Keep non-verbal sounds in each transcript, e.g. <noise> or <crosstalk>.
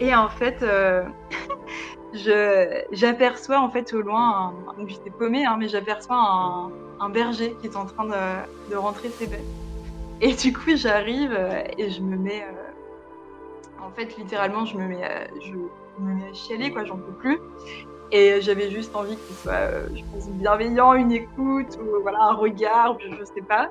Et en fait, euh, <laughs> je, j'aperçois en fait au loin, donc j'étais paumée, hein, mais j'aperçois un, berger qui est en train de, de, rentrer ses bêtes. Et du coup, j'arrive euh, et je me mets, euh, en fait, littéralement, je me mets, à, je, me mets à chialer, quoi, j'en peux plus. Et j'avais juste envie qu'il soit, je pense, bienveillant, une écoute, ou voilà, un regard, je, je sais pas.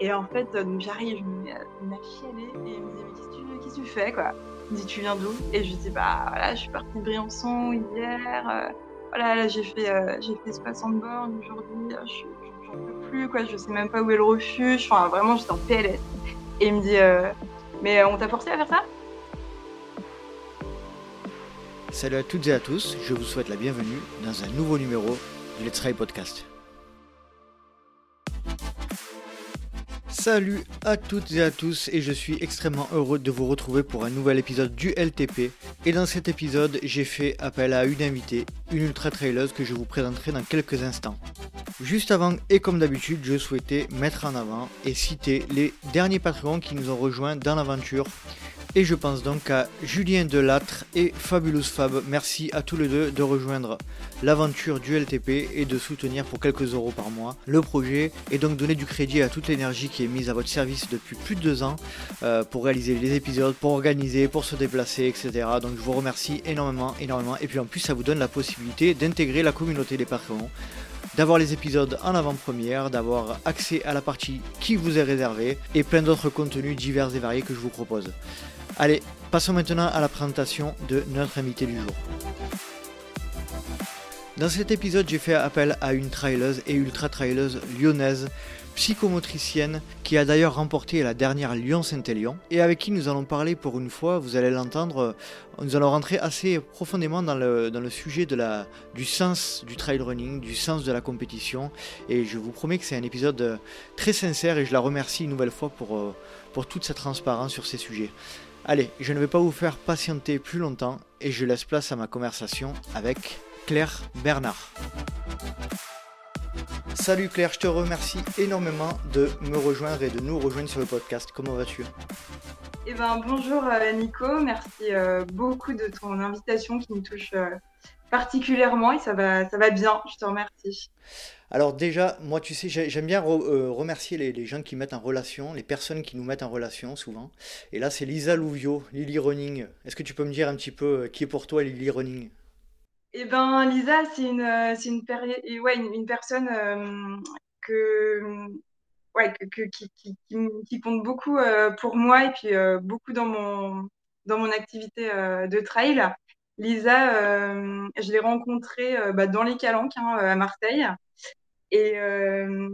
Et en fait, donc j'arrive, je me mets à, chialer et il me dit, mais qu'est-ce que tu, tu fais, quoi? Me dit tu viens d'où? Et je lui dis bah voilà, je suis partie de Briançon hier. Euh, voilà, là j'ai fait euh, j'ai fait 60 bornes aujourd'hui. Euh, je j'en peux plus quoi. Je sais même pas où est le refuge. Enfin vraiment j'étais en PLS. Et il me dit euh, mais on t'a forcé à faire ça? Salut à toutes et à tous. Je vous souhaite la bienvenue dans un nouveau numéro du Let's Try Podcast. Salut à toutes et à tous et je suis extrêmement heureux de vous retrouver pour un nouvel épisode du LTP. Et dans cet épisode, j'ai fait appel à une invitée, une ultra traileuse que je vous présenterai dans quelques instants. Juste avant et comme d'habitude, je souhaitais mettre en avant et citer les derniers patrons qui nous ont rejoints dans l'aventure et je pense donc à Julien Delattre et Fabulous Fab. Merci à tous les deux de rejoindre l'aventure du LTP et de soutenir pour quelques euros par mois le projet et donc donner du crédit à toute l'énergie qui est mise à votre service depuis plus de deux ans euh, pour réaliser les épisodes, pour organiser, pour se déplacer, etc. Donc je vous remercie énormément, énormément. Et puis en plus, ça vous donne la possibilité d'intégrer la communauté des patrons d'avoir les épisodes en avant-première, d'avoir accès à la partie qui vous est réservée et plein d'autres contenus divers et variés que je vous propose. Allez, passons maintenant à la présentation de notre invité du jour. Dans cet épisode, j'ai fait appel à une trailleuse et ultra trailleuse lyonnaise, psychomotricienne, qui a d'ailleurs remporté la dernière Lyon-Saint-Élion, et avec qui nous allons parler pour une fois, vous allez l'entendre, nous allons rentrer assez profondément dans le, dans le sujet de la, du sens du trail running, du sens de la compétition, et je vous promets que c'est un épisode très sincère, et je la remercie une nouvelle fois pour, pour toute sa transparence sur ces sujets. Allez, je ne vais pas vous faire patienter plus longtemps et je laisse place à ma conversation avec Claire Bernard. Salut Claire, je te remercie énormément de me rejoindre et de nous rejoindre sur le podcast. Comment vas-tu? Eh ben bonjour euh, Nico, merci euh, beaucoup de ton invitation qui me touche euh, particulièrement et ça va, ça va bien, je te remercie. Alors déjà, moi tu sais, j'aime bien euh, remercier les, gens qui mettent en relation, les personnes qui nous mettent en relation souvent. Et là c'est Lisa Louvio, Lily Running. Est-ce que tu peux me dire un petit peu euh, qui est pour toi Lily Running? Eh ben Lisa, c'est une, euh, une, ouais, une, personne que, ouais, que, qui, qui, qui, compte beaucoup pour moi et puis beaucoup dans mon, dans mon activité de trail. Lisa, euh, je l'ai rencontrée euh, bah, dans les Calanques hein, à Marseille. Et euh,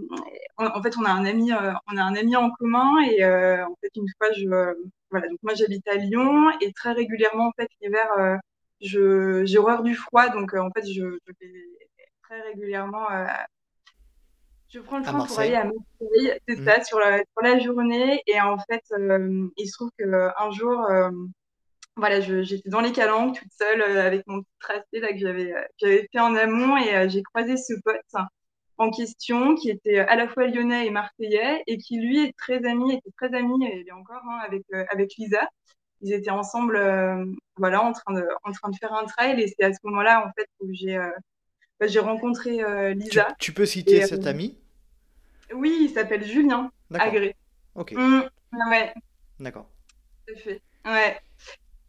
en, fait, on a un ami, on a un ami en commun. Et en fait, une fois, je, voilà, donc moi j'habite à Lyon et très régulièrement, en fait, l'hiver, je, j'ai horreur du froid. Donc, en fait, je, je vais très régulièrement je prends le train pour aller à Marseille, c'est mmh. ça, sur la, sur la journée. Et en fait, il se trouve qu'un jour, voilà, j'étais dans les calanques toute seule euh, avec mon petit tracé là, que j'avais euh, j'avais fait en amont et euh, j'ai croisé ce pote en question qui était à la fois lyonnais et marseillais et qui lui est très ami, était très ami et il est encore hein, avec, avec Lisa. Ils étaient ensemble voilà, en, train de, en train de faire un trail et c'est à ce moment-là en fait où j'ai bah, j'ai rencontré Lisa. Tu, peux citer cet ami? Oui, il s'appelle Julien Agré. Ok. Mmh, ouais. D'accord. Tout fait. Ouais.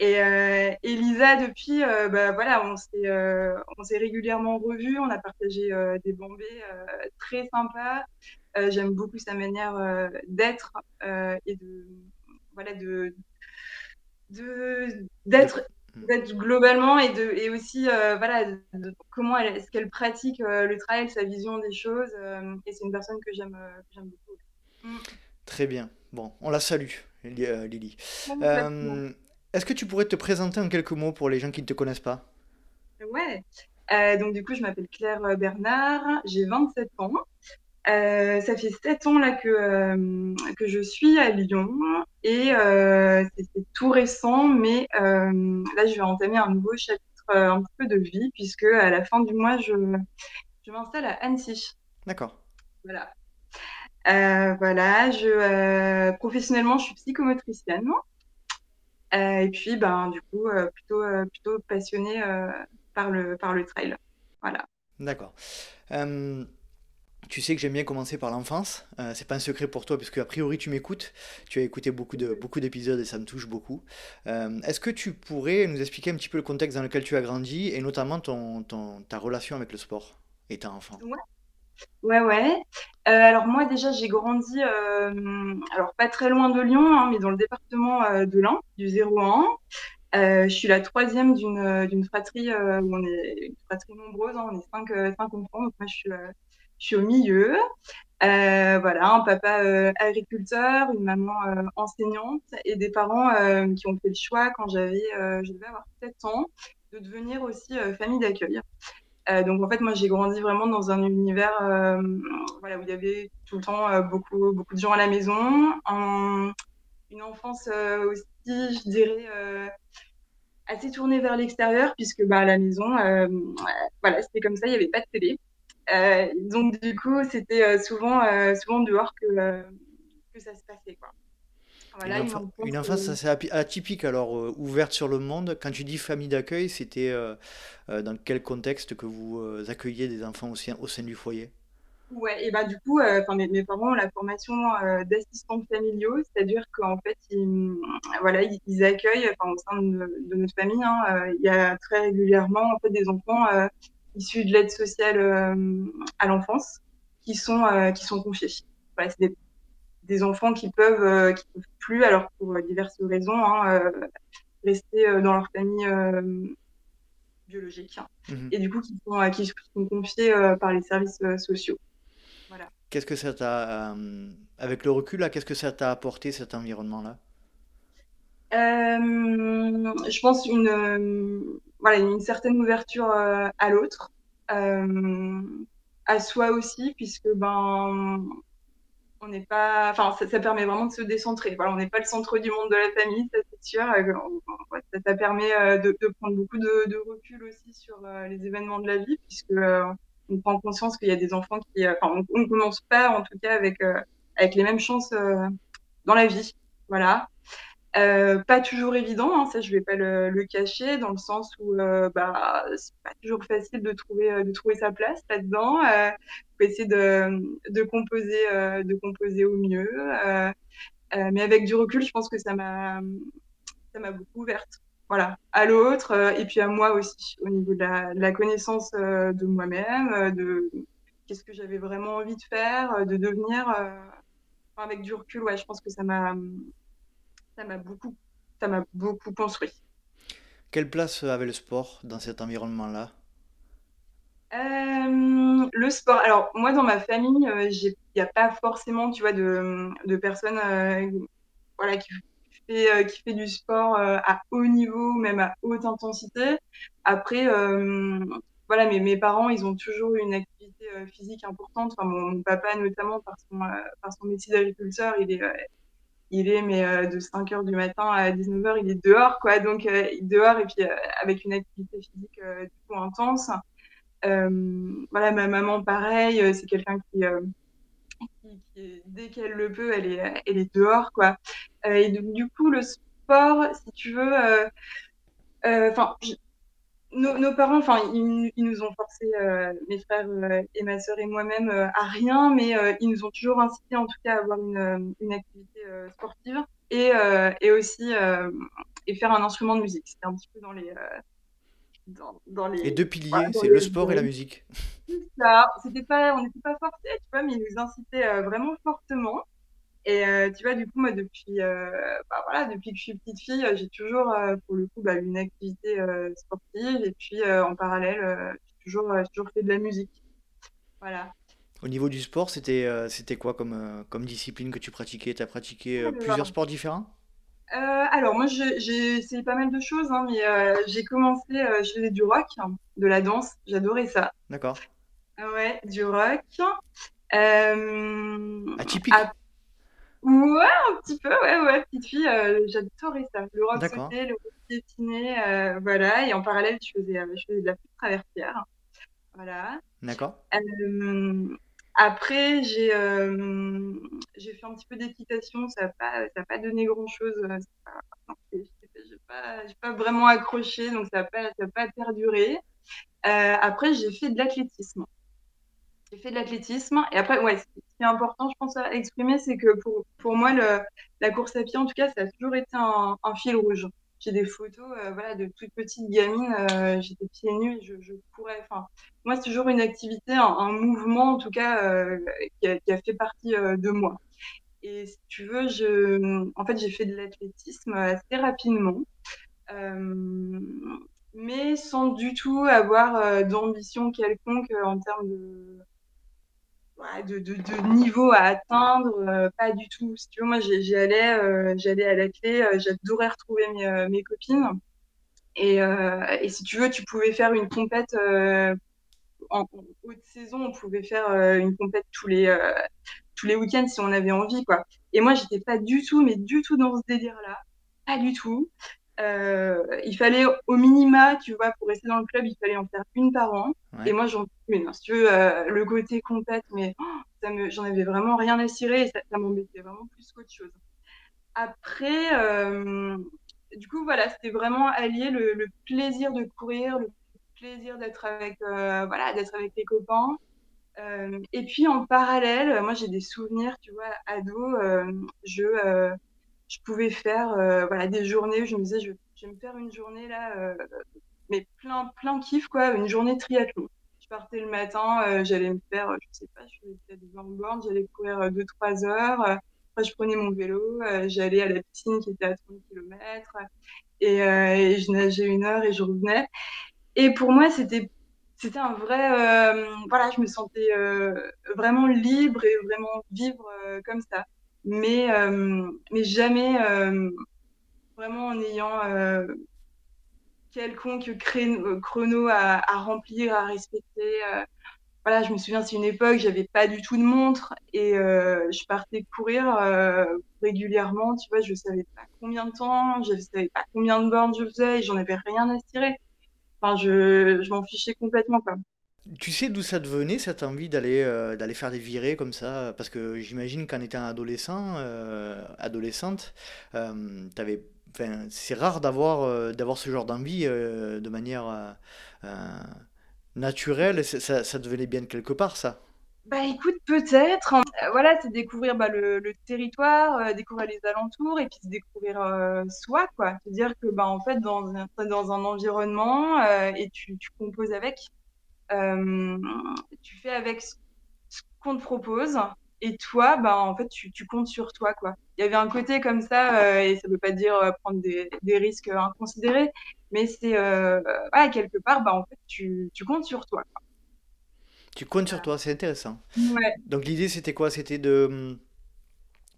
Et euh, Elisa, depuis, euh, bah, voilà, on s'est, euh, on s'est régulièrement revus, on a partagé des bombées très sympas. j'aime beaucoup sa manière d'être et de, voilà, de, de, d'être, d'être globalement et, de, et aussi, voilà, comment elle, est-ce qu'elle pratique le travail, sa vision des choses. et c'est une personne que j'aime, beaucoup. Mm. Très bien. Bon, on la salue, Lily. Est-ce que tu pourrais te présenter en quelques mots pour les gens qui ne te connaissent pas? Ouais. Euh, donc du coup, je m'appelle Claire Bernard, j'ai 27 ans. Euh, ça fait 7 ans là que, euh, que je suis à Lyon et c'est tout récent, mais là je vais entamer un nouveau chapitre un petit peu de vie puisque à la fin du mois je, je m'installe à Annecy. D'accord. Voilà. voilà, je, professionnellement je suis psychomotricienne. Et puis, ben, du coup, plutôt, plutôt passionnée par, le, par le trail. Voilà. D'accord. Tu sais que j'aime bien commencer par l'enfance. Euh, c'est pas un secret pour toi, puisque a priori tu m'écoutes. Tu as écouté beaucoup de beaucoup d'épisodes et ça me touche beaucoup. Euh, est-ce que tu pourrais nous expliquer un petit peu le contexte dans lequel tu as grandi et notamment ton, ton ta relation avec le sport étant enfant Ouais, ouais. ouais. Euh, alors moi déjà j'ai grandi, alors pas très loin de Lyon, hein, mais dans le département de l'Ain, du 01. je suis la troisième d'une fratrie où on est une fratrie nombreuse, hein, on est cinq, cinq enfants, donc moi je suis je suis au milieu. Euh, voilà, un papa euh, agriculteur, une maman euh, enseignante et des parents qui ont fait le choix quand j'avais, je devais avoir 7 ans, de devenir aussi famille d'accueil. Donc en fait, moi j'ai grandi vraiment dans un univers voilà, où il y avait tout le temps beaucoup, beaucoup de gens à la maison. une enfance aussi, je dirais, assez tournée vers l'extérieur, puisque bah, à la maison, voilà, c'était comme ça, il n'y avait pas de télé. Euh, donc du coup, c'était euh, souvent, euh, souvent dehors que, que ça se passait. Quoi. Une, enfance assez atypique, alors ouverte sur le monde. Quand tu dis famille d'accueil, c'était dans quel contexte que vous accueilliez des enfants au sein, au sein du foyer? Ouais, et bah du coup, mes, mes, parents ont la formation d'assistants familiaux, c'est-à-dire qu'en fait, ils, voilà, ils, accueillent, au sein de, notre famille, hein, il y a très régulièrement en fait des enfants issus de l'aide sociale euh, à l'enfance qui sont euh, qui sont confiés. Voilà, c'est des, des, enfants qui peuvent euh, qui peuvent plus, alors pour diverses raisons, hein, rester dans leur famille biologique. Mhm. Et du coup, qui sont, qui sont confiés par les services sociaux. Voilà. Qu'est-ce que ça t'a, avec le recul, là, qu'est-ce que ça t'a apporté cet environnement-là? Je pense une, voilà, une certaine ouverture euh, à l'autre, euh, à soi aussi, puisque ben on n'est pas, enfin ça, permet vraiment de se décentrer. Voilà, on n'est pas le centre du monde de la famille, ça c'est sûr. Euh, ça, permet de, prendre beaucoup de, recul aussi sur les événements de la vie, puisque on prend conscience qu'il y a des enfants qui, enfin, on ne commence pas en tout cas avec avec les mêmes chances dans la vie. Voilà. Euh, pas toujours évident, hein, ça je vais pas le, cacher, dans le sens où euh, bah, c'est pas toujours facile de trouver, euh, de trouver sa place là-dedans. Euh, faut essayer de, de composer, de composer au mieux. mais avec du recul, je pense que ça m'a, ça m'a beaucoup ouverte. Voilà, à l'autre et puis à moi aussi, au niveau de la, de la connaissance de moi-même, de qu'est-ce que j'avais vraiment envie de faire, de devenir. avec du recul, ouais, je pense que ça m'a ça m'a beaucoup, ça m'a beaucoup construit. Quelle place avait le sport dans cet environnement-là? Euh, Le sport. Alors moi, dans ma famille, euh, il n'y a pas forcément, tu vois, de, de personnes, euh, voilà, qui fait, qui fait du sport à haut niveau, même à haute intensité. Après, voilà, mes, mes parents, ils ont toujours une activité physique importante. Enfin, mon, papa, notamment, par son, par son métier d'agriculteur, il est il est mais euh, de 5 heures du matin à 19 h il est dehors quoi. Donc euh, dehors et puis euh, avec une activité physique coup intense. Voilà ma maman pareil c'est quelqu'un qui, qui, dès qu'elle le peut elle est elle est dehors quoi. Et donc, du coup le sport si tu veux enfin nos, parents, enfin, ils, nous ont forcé, euh, mes frères euh, et ma sœur et moi-même, euh, à rien, mais ils nous ont toujours incité, en tout cas, à avoir une, une activité sportive et, et aussi et faire un instrument de musique. C'était un petit peu dans les dans, dans les. Les deux piliers, c'est le sport et la musique. Ça, c'était pas, on n'était pas forcés, tu vois, mais ils nous incitaient vraiment fortement. Et euh, tu vois, du coup, moi, depuis, euh, bah, voilà, depuis que je suis petite fille, j'ai toujours, euh, pour le coup, bah, une activité sportive. Et puis, en parallèle, j'ai toujours, toujours fait de la musique. Voilà. Au niveau du sport, c'était c'était quoi comme, comme discipline que tu pratiquais? Tu as pratiqué plusieurs sports différents? alors moi j'ai essayé pas mal de choses, hein, mais j'ai commencé, je faisais du rock, de la danse, j'adorais ça. D'accord. Ouais, du rock. Atypique. Ouais, un petit peu, ouais, ouais, petite fille, euh, j'adorais ça. Le rock sauté, le rock piétiné, euh, voilà. Et en parallèle, je faisais, euh, je faisais de la flûte traversière. Voilà. D'accord. après, j'ai j'ai fait un petit peu d'équitation. Ça n'a pas, ça pas donné grand-chose. J'ai pas, pas vraiment accroché, donc ça n'a pas, pas perduré. après, j'ai fait de l'athlétisme. J'ai fait de l'athlétisme. Et après, ouais, ce qui est important, je pense, à exprimer, c'est que pour, pour moi, la course à pied, en tout cas, ça a toujours été un, fil rouge. J'ai des photos euh, voilà, de toute petite gamine, euh, j'étais pieds nus et je, courais. Enfin, moi, c'est toujours une activité, un, mouvement, en tout cas, euh, qui a, fait partie de moi. Et si tu veux, je, en fait, j'ai fait de l'athlétisme assez rapidement. mais sans du tout avoir d'ambition quelconque en termes de, de, niveau à atteindre, euh, pas du tout. Si tu veux, moi, j'allais, euh, j'allais à la clé, euh, j'adorais retrouver mes, mes, copines. Et, et, si tu veux, tu pouvais faire une compète en, haute saison, on pouvait faire une compète tous les tous les week-ends si on avait envie, quoi. Et moi, j'étais pas du tout, mais du tout dans ce délire-là, pas du tout. Euh, il fallait au minima, tu vois, pour rester dans le club, il fallait en faire une par an. Et moi, j'en fais une. Si tu veux, euh, le côté compète, mais oh, ça me, j'en avais vraiment rien à cirer et ça, ça m'embêtait vraiment plus qu'autre chose. Après, euh, du coup, voilà, c'était vraiment allier le, le, plaisir de courir, le plaisir d'être avec, voilà, d'être avec les copains. Et puis en parallèle, moi j'ai des souvenirs, tu vois, ado, je je pouvais faire euh, voilà des journées où je me disais je, vais me faire une journée là euh, mais plein plein kiff quoi une journée triathlon. Je partais le matin euh, j'allais me faire je sais pas je faisais peut-être 20 bornes j'allais courir 2-3 heures après je prenais mon vélo j'allais à la piscine qui était à 30 km et, et, je nageais une heure et je revenais. Et pour moi c'était c'était un vrai voilà je me sentais vraiment libre et vraiment vivre comme ça mais, euh, mais jamais euh, vraiment en ayant euh, quelconque chrono à, à, remplir, à respecter. voilà, je me souviens, c'est une époque, j'avais pas du tout de montre et je partais courir régulièrement. Tu vois, je savais pas combien de temps, je savais pas combien de bornes je faisais j'en avais rien à tirer. Enfin, je, je m'en fichais complètement, quoi. Tu sais d'où ça te venait cette envie d'aller euh, d'aller faire des virées comme ça? Parce que j'imagine qu'en étant adolescent, euh, adolescente, euh, t'avais, c'est rare d'avoir ce genre d'envie de manière naturelle. Ça, ça, devenait bien de quelque part, ça? Bah écoute, peut-être. hein. Voilà, c'est découvrir bah, le, territoire, découvrir les alentours et puis se découvrir soi, quoi. Se dire que bah en fait dans un, dans un environnement et tu, tu composes avec. Euh, tu fais avec ce qu'on te propose et toi, bah, en fait, tu, tu comptes sur toi, quoi. Il y avait un côté comme ça, euh, et ça veut pas dire euh, prendre des, des risques inconsidérés, mais c'est, euh, voilà, quelque part, bah, en fait, tu, tu comptes sur toi, quoi. Tu comptes sur toi, c'est intéressant. Ouais. Donc l'idée c'était quoi? C'était de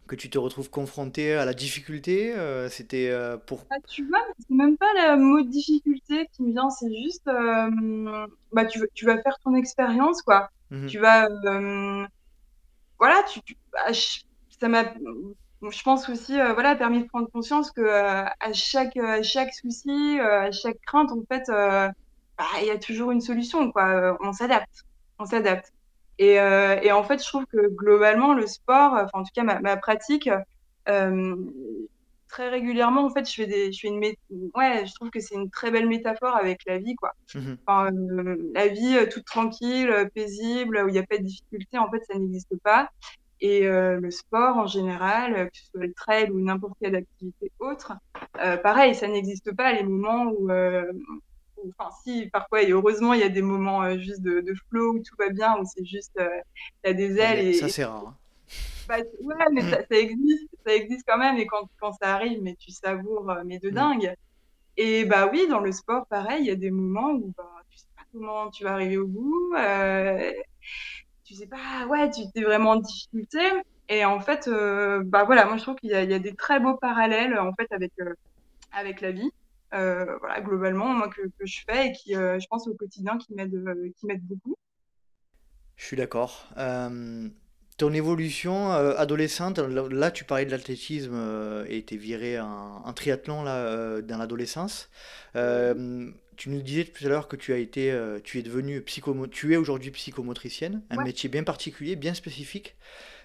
que tu te retrouves confronté à la difficulté, euh, c'était euh, pour... Ah, tu vois, c'est même pas le mot de difficulté qui me vient, c'est juste, euh, bah, tu, tu vas faire ton expérience, quoi. Mhm. Tu vas, voilà, tu, tu- bah, je- ça m'a, je pense aussi, voilà, permis de prendre conscience que à chaque, à chaque souci, à chaque crainte, en fait, bah, il y a toujours une solution, quoi. On s'adapte, on s'adapte. Et, euh, et en fait, je trouve que globalement, le sport, enfin, en tout cas, ma, ma pratique, euh, très régulièrement, en fait, je fais des, je fais une, ouais, je trouve que c'est une très belle métaphore avec la vie, quoi. Enfin, euh, la vie toute tranquille, paisible, où il n'y a pas de difficulté, en fait, ça n'existe pas. Et le sport en général, que ce soit le trail ou n'importe quelle activité autre, pareil, ça n'existe pas les moments où- enfin si, parfois et heureusement, il y a des moments euh, juste de, de flow où tout va bien, où c'est juste, euh, t'as des Ouais, ailes ça et, c'est rare. hein. bah, ouais, mais ça, ça existe, ça existe quand même. Et quand, quand ça arrive, mais tu savoures, euh, mais de Mm. dingue. Et bah oui, dans le sport, pareil, il y a des moments où bah, tu sais pas comment tu vas arriver au bout. Euh, tu sais pas, ouais, tu t'es vraiment en difficulté. Et en fait, euh, bah voilà, moi je trouve qu'il y y a des très beaux parallèles en fait avec avec la vie. Euh, voilà, globalement, moi que, que je fais et qui, euh, je pense au quotidien, qui m'aide, euh, qui m'aide beaucoup. Je suis d'accord. Ton évolution euh, adolescente, là tu parlais de l'athlétisme euh, et t'es viré en, en triathlon là, euh, dans l'adolescence. Tu nous disais tout à l'heure que tu as été, tu es devenue psychomo, tu es aujourd'hui psychomotricienne, un Ouais, métier bien particulier, bien spécifique.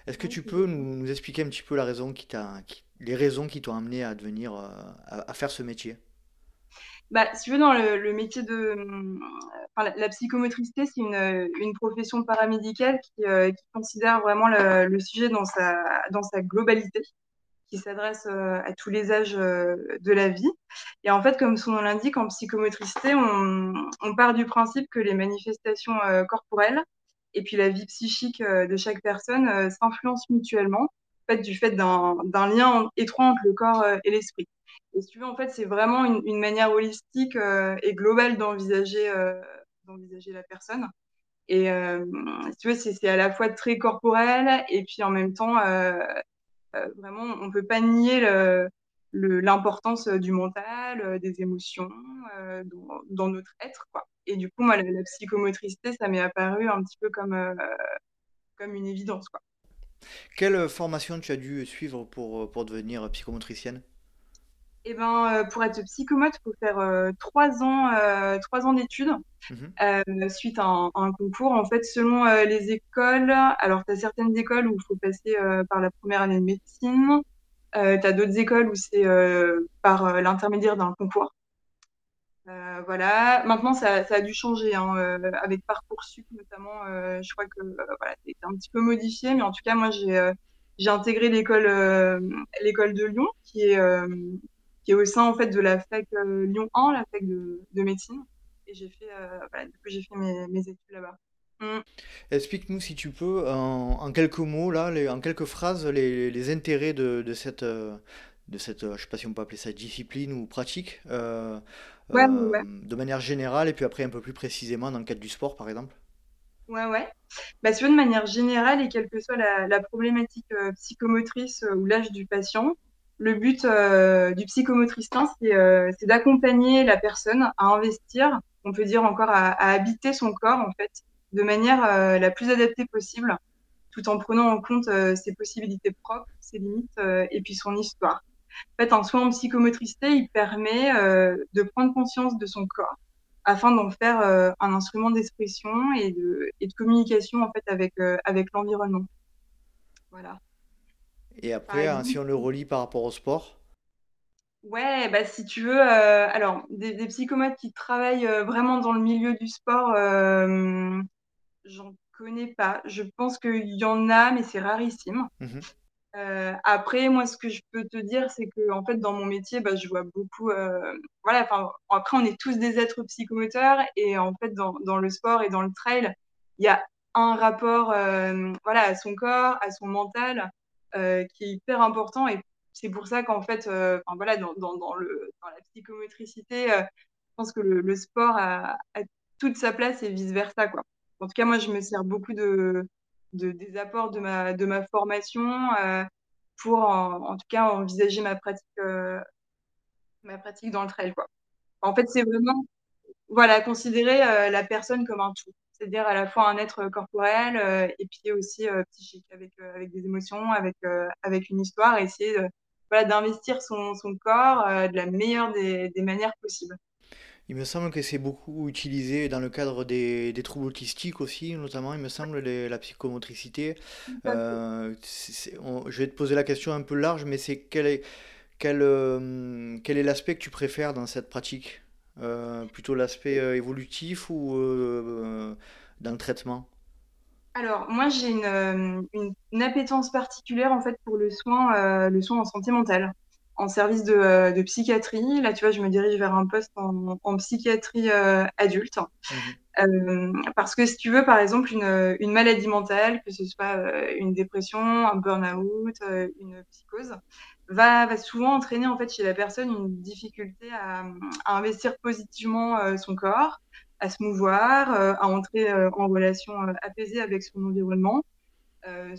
Est-ce que tu peux nous, nous expliquer un petit peu la raison qui t'a, les raisons qui t'ont amené à devenir, à, à faire ce métier? Bah, si tu veux, dans le, métier de. Enfin, la, psychomotricité, c'est une, une, profession paramédicale qui, qui considère vraiment le, sujet dans sa, globalité qui s'adresse euh, à tous les âges euh, de la vie. Et en fait, comme son nom l'indique, en psychomotricité, on, on, part du principe que les manifestations euh, corporelles et puis la vie psychique de chaque personne s'influencent mutuellement, en fait, du fait d'un lien étroit entre le corps et l'esprit. Et si tu veux, en fait, c'est vraiment une, manière holistique et globale d'envisager d'envisager la personne. Et euh, tu veux, c'est à la fois très corporel et puis en même temps, euh, euh, vraiment, on ne peut pas nier l'importance du mental, euh, des émotions euh, dans, notre être. Quoi. Et du coup, moi, la, psychomotricité, ça m'est apparu un petit peu comme, comme une évidence. Quoi. Quelle formation tu as dû suivre pour devenir psychomotricienne? Eh ben, pour être psychomote, il faut faire trois ans, trois ans d'études mmh suite à un, concours. En fait, selon les écoles, alors tu as certaines écoles où il faut passer par la première année de médecine. tu as d'autres écoles où c'est par l'intermédiaire d'un concours. voilà. Maintenant, ça, ça, a dû changer hein, avec Parcoursup notamment. je crois que voilà, c'est un petit peu modifié, mais en tout cas, moi, j'ai j'ai intégré l'école l'école de Lyon, qui est qui est au sein en fait de la fac euh, Lyon 1, la fac de, médecine. Et j'ai fait, euh, j'ai fait mes, études là-bas. Mm. Explique-nous si tu peux, en, quelques mots, là, en quelques phrases, les, intérêts de, cette, de cette, je sais pas si on peut appeler ça discipline ou pratique, euh, de manière générale, et puis après un peu plus précisément dans le cadre du sport, par exemple. Ouais, ouais. Bah, de manière générale, et quelle que soit la, problématique psychomotrice ou l'âge du patient, le but euh, du psychomotricien, euh, c'est d'accompagner la personne à investir, on peut dire encore à, habiter son corps, en fait, de manière euh, la plus adaptée possible, tout en prenant en compte ses possibilités propres, ses limites et puis son histoire. En fait, un soin en psychomotricité, il permet de prendre conscience de son corps afin d'en faire un instrument d'expression et de, et de communication en fait avec, avec l'environnement. Voilà. Et après, hein, si on le relie par rapport au sport Ouais, bah, si tu veux, euh, alors, des, des, psychomotes qui travaillent euh, vraiment dans le milieu du sport, euh, j'en connais pas. Je pense qu'il y en a, mais c'est rarissime. Mmh après, moi, ce que je peux te dire, c'est que en fait, dans mon métier, bah, je vois beaucoup. voilà, enfin, après, on est tous des êtres psychomoteurs, et en fait, dans, dans le sport et dans le trail, il y a un rapport, voilà, à son corps, à son mental. Euh, qui est hyper important. Et c'est pour ça qu'en fait, euh, voilà, dans, dans, la psychomotricité, euh, je pense que le, sport a, toute sa place et vice-versa. En tout cas, moi, je me sers beaucoup de, de des apports de ma, de ma formation pour, en, tout cas, envisager ma pratique, ma pratique dans le trail. Quoi. En fait, c'est vraiment voilà, considérer la personne comme un tout c'est-à-dire à la fois un être corporel euh, et puis aussi euh, psychique, avec, euh, avec des émotions, avec, avec une histoire, et essayer voilà, d'investir son, son corps de la meilleure des, des, manières possibles. Il me semble que c'est beaucoup utilisé dans le cadre des, des troubles autistiques aussi, notamment, il me semble, la psychomotricité. je vais te poser la question un peu large, mais c'est quel est, quel, quel est l'aspect que tu préfères dans cette pratique? euh, plutôt l'aspect euh, évolutif ou euh, dans le traitement? Alors, moi, j'ai une, une, appétence particulière en fait pour le soin, le soin en santé mentale, en service de, psychiatrie. Là, tu vois, je me dirige vers un poste en, psychiatrie adulte. Mmh parce que si tu veux, par exemple, une, une maladie mentale, que ce soit une dépression, un burn-out, une psychose, va, souvent entraîner en fait chez la personne une difficulté à, investir positivement euh, son corps, à se mouvoir, euh, à entrer euh, en relation apaisée avec son environnement.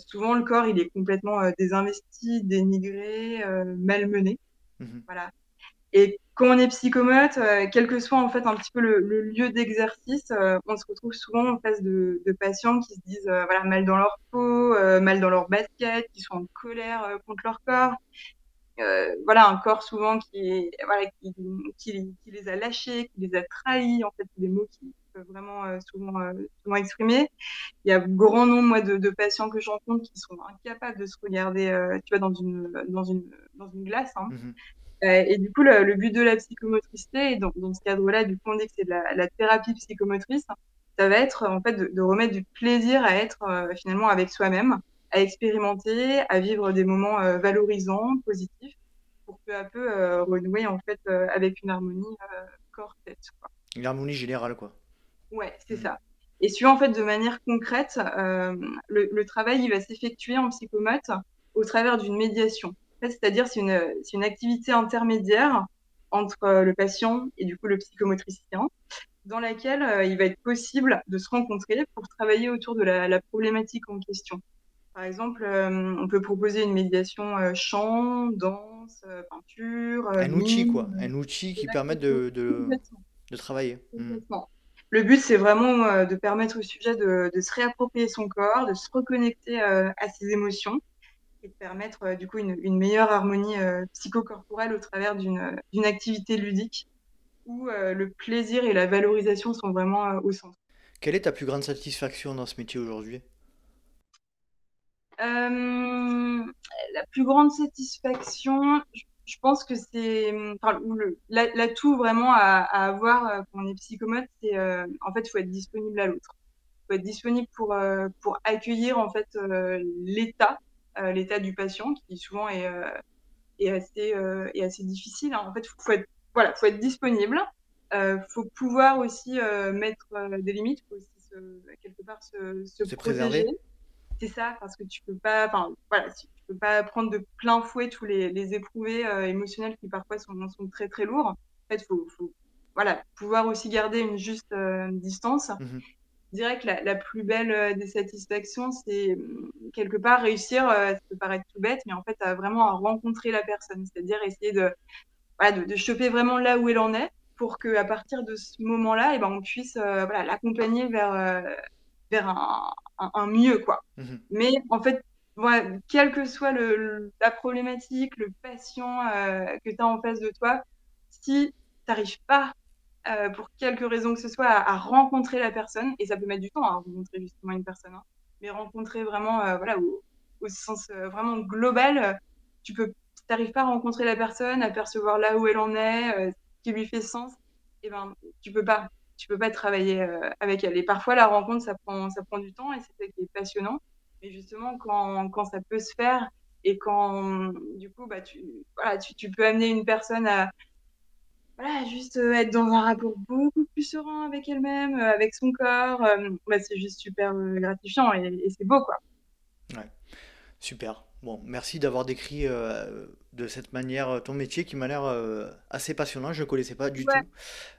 souvent, le corps, il est complètement désinvesti, dénigré, malmené. Mmh voilà. Et quand on est psychomote, quel que soit en fait un petit peu le, lieu d'exercice, on se retrouve souvent en face de, de patients qui se disent voilà mal dans leur peau, mal dans leur basket, qui sont en colère contre leur corps, euh, voilà, un corps souvent qui, voilà, qui, qui, les a lâchés, qui les a trahis, en fait, des mots qui peuvent vraiment euh, souvent, euh, souvent exprimer. Il y a grand nombre moi, de, de patients que je rencontre qui sont incapables de se regarder, tu vois, dans une, dans une, dans une glace. Hein. Mmh et du coup, le, but de la psychomotricité, et dans, dans ce cadre-là, du coup, on dit que c'est de la, la, thérapie psychomotrice, ça va être en fait de, de remettre du plaisir à être finalement avec soi-même, à expérimenter, à vivre des moments valorisants, positifs, pour peu à peu renouer en fait avec une harmonie corps-tête. Une harmonie générale, quoi. Ouais, c'est mm. ça. Et suivant en fait de manière concrète, euh, le, le, travail il va s'effectuer en psychomote au travers d'une médiation. En fait, c'est-à-dire c'est une, une activité intermédiaire entre euh, le patient et du coup le psychomotricien, dans laquelle euh, il va être possible de se rencontrer pour travailler autour de la, la problématique en question. Par exemple, euh, on peut proposer une médiation chant, danse, peinture. un outil, quoi. Un outil qui permet de, de, de travailler. Mm. Le but, c'est vraiment euh, de permettre au sujet de, se réapproprier son corps, de se reconnecter euh, à ses émotions et de permettre euh, du coup une, meilleure harmonie psychocorporelle au travers d'une activité ludique où le plaisir et la valorisation sont vraiment au centre. Quelle est ta plus grande satisfaction dans ce métier aujourd'hui? La plus grande satisfaction, je pense que c'est enfin, l'atout vraiment à, avoir euh, quand on est psychomote, c'est euh, en fait il faut être disponible à l'autre. Il faut être disponible pour euh, pour accueillir en fait l'état l'état du patient qui souvent est est assez est assez difficile. Hein. En fait, faut être voilà, faut être disponible. faut pouvoir aussi mettre des limites, faut aussi se, quelque part se, se protéger c'est ça, parce que tu peux pas, enfin, voilà, tu peux pas prendre de plein fouet tous les, les éprouvés euh, émotionnels qui parfois sont, sont très très lourds. En fait, faut, faut voilà, pouvoir aussi garder une juste euh, distance. Mmh Je dirais que la, la plus belle euh, des satisfactions, c'est mmh, quelque part réussir, ça peut paraître tout bête, mais en fait, à vraiment à rencontrer la personne, c'est-à-dire essayer de, voilà, de, de, choper vraiment là où elle en est pour que à partir de ce moment-là, eh ben, on puisse voilà, l'accompagner vers, vers un, un, mieux, quoi. Mhm. Mais en fait, voilà, quelle que soit le, la problématique, le patient euh, que tu as en face de toi, si tu n'arrives pas, euh, pour quelque raison que ce soit, à, rencontrer la personne, et ça peut mettre du temps à rencontrer justement une personne, hein, mais rencontrer vraiment, euh, voilà, au, au sens vraiment global, tu peux, si n'arrives pas à rencontrer la personne, à percevoir là où elle en est, ce qui lui fait sens, et eh ben, tu peux pas tu peux pas travailler euh, avec elle. Et parfois, la rencontre, ça prend, ça prend du temps et c'est ça qui est passionnant. Mais justement, quand, quand ça peut se faire et quand, du coup, bah, tu, voilà, tu, tu peux amener une personne à voilà, juste euh, être dans un rapport beaucoup plus serein avec elle-même, euh, avec son corps, bah, c'est juste super gratifiant et, c'est beau, quoi. Ouais, super. Bon, merci d'avoir décrit euh, de cette manière ton métier qui m'a l'air euh, assez passionnant. Je ne connaissais pas du tout,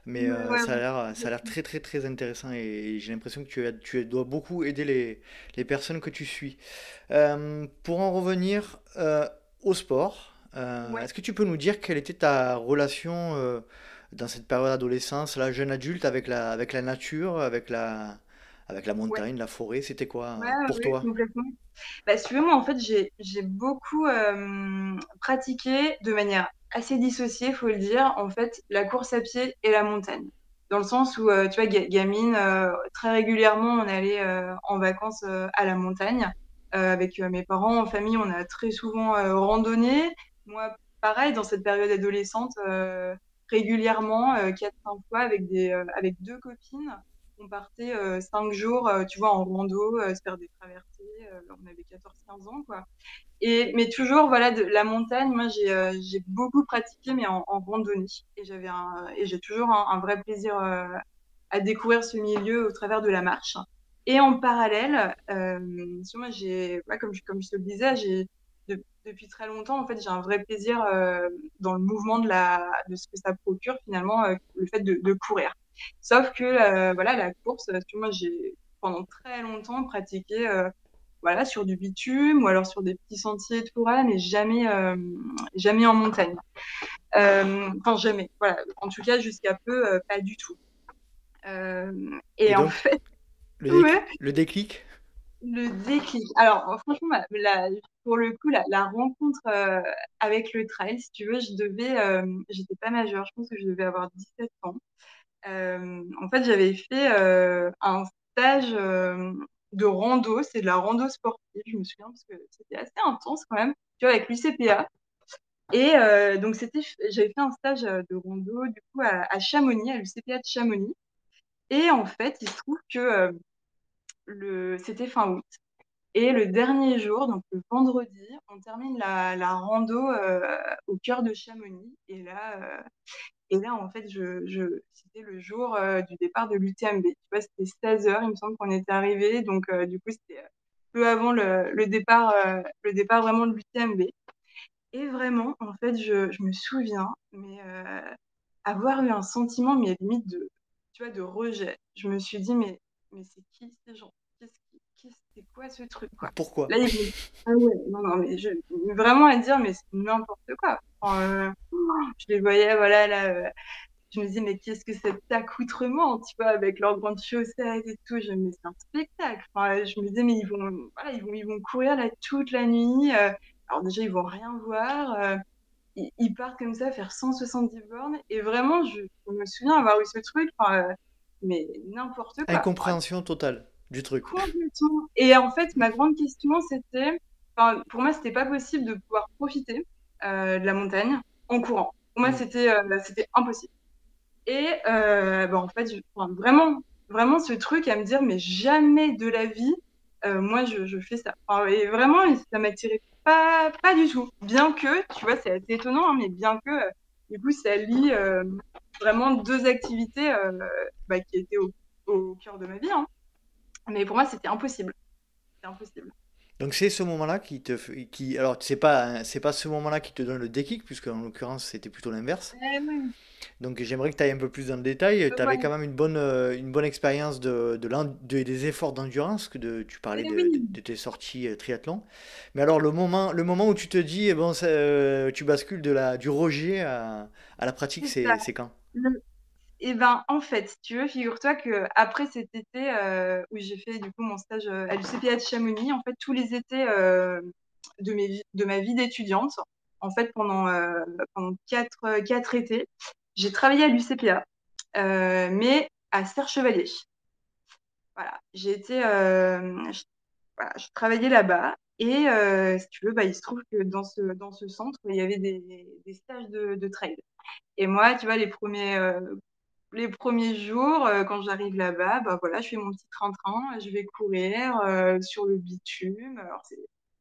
mais euh, ça a l'air, ça a l'air très très très intéressant et j'ai l'impression que tu, as, tu dois beaucoup aider les, les personnes que tu suis. pour en revenir au sport, est-ce que tu peux nous dire quelle était ta relation dans cette période d'adolescence, la jeune adulte, avec la, avec la nature, avec la, avec la montagne, la forêt, c'était quoi pour toi? complètement. Bah, moi, en fait, j'ai beaucoup euh, pratiqué de manière assez dissociée, il faut le dire, en fait, la course à pied et la montagne. Dans le sens où, euh, tu vois, gamine, euh, très régulièrement, on allait en vacances à la montagne. avec mes parents, en famille, on a très souvent randonné. Moi, pareil, dans cette période adolescente, régulièrement, 4-5 fois avec, des, avec deux copines on partait euh, cinq jours, euh, tu vois, en rando, euh, se faire des traversées. on avait 14-15 ans, quoi. Et, mais toujours, voilà, la montagne, moi, j'ai beaucoup pratiqué, mais en, randonnée. Et j'avais et j'ai toujours un, vrai plaisir à découvrir ce milieu au travers de la marche. Et en parallèle, moi, j'ai, comme, je, te le disais, depuis très longtemps, en fait, j'ai un vrai plaisir dans le mouvement de, la, de ce que ça procure finalement, le fait de courir. Sauf que euh, voilà, la course, moi j'ai pendant très longtemps pratiqué euh, voilà, sur du bitume ou alors sur des petits sentiers de forêt, mais jamais, euh, jamais en montagne. enfin, jamais. Voilà. En tout cas, jusqu'à peu, pas du tout. et, en fait. Le, déclic, le déclic Alors, franchement, pour le coup, la, rencontre avec le trail, si tu veux, je devais, j'étais pas majeure, je pense que je devais avoir 17 ans. Euh, en fait, j'avais fait euh, un stage euh, de rando, c'est de la rando sportive, je me souviens, parce que c'était assez intense quand même, tu vois, avec l'UCPA. Et donc, j'avais fait un stage de rando, du coup, à, Chamonix, à l'UCPA de Chamonix. Et en fait, il se trouve que c'était fin août. Et le dernier jour, donc le vendredi, on termine la, rando au cœur de Chamonix. Et là, et là, en fait, je, je c'était le jour euh, du départ de l'UTMB. Tu vois, c'était 16 heures, il me semble qu'on était arrivé. Donc, euh, du coup, c'était euh, peu avant le, départ, le départ vraiment de l'UTMB. Et vraiment, en fait, je, je me souviens, mais avoir eu un sentiment, mais limite de, tu vois, de rejet. Je me suis dit, mais, mais c'est qui ces gens? C'est quoi ce truc quoi? Pourquoi? Là, il <laughs> ah ouais, non, non, mais je... vraiment à dire, mais c'est n'importe quoi. Euh, je les voyais, voilà, là, euh, je me disais, mais qu'est-ce que cet accoutrement, tu vois, avec leurs grandes chaussettes et tout, je me disais, c'est un spectacle. Enfin, je me disais, mais ils vont, voilà, ils vont, ils vont courir là toute la nuit. Euh, alors déjà, ils vont rien voir. Ils, partent comme ça, faire 170 bornes. Et vraiment, je, me souviens avoir eu ce truc, mais n'importe quoi. Incompréhension totale du truc. Et en fait, ma grande question, c'était, pour moi, c'était pas possible de pouvoir profiter euh, de la montagne en courant. Pour moi, mm. c'était euh, c'était impossible. Et euh, bah, en fait, vraiment, vraiment ce truc à me dire, mais jamais de la vie, moi, je, je, fais ça. et vraiment, ça m'attirait pas, pas du tout. Bien que, tu vois, c'est assez étonnant, hein, mais bien que, du coup, ça lie vraiment deux activités bah, qui étaient au, au, cœur de ma vie. Hein. Mais pour moi, c'était impossible. C'était impossible. Donc c'est ce moment-là qui te qui alors c'est pas c'est pas ce moment-là qui te donne le déclic puisque en l'occurrence c'était plutôt l'inverse. Eh Donc j'aimerais que tu ailles un peu plus dans le détail. Tu avais quand même une bonne euh, une bonne expérience de, de, des efforts d'endurance que de, tu parlais eh de, de, tes sorties euh, triathlon. Mais alors le moment le moment où tu te dis eh bon euh, tu bascules de la du rejet à, à la pratique c'est quand? Et ben, en fait, tu veux, figure-toi que après cet été euh, où j'ai fait du coup mon stage euh, à l'UCPA de Chamonix, en fait, tous les étés euh, de, ma vie d'étudiante, en fait, pendant, quatre, quatre étés, j'ai travaillé à l'UCPA, mais à Serre-Chevalier. Voilà, j'ai été, je, voilà, là-bas et si tu veux, bah, il se trouve que dans ce, centre, il y avait des, des stages de, de trail. Et moi, tu vois, les premiers, les premiers jours, euh, quand j'arrive là-bas, bah voilà, je fais mon petit train-train, je vais courir euh, sur le bitume.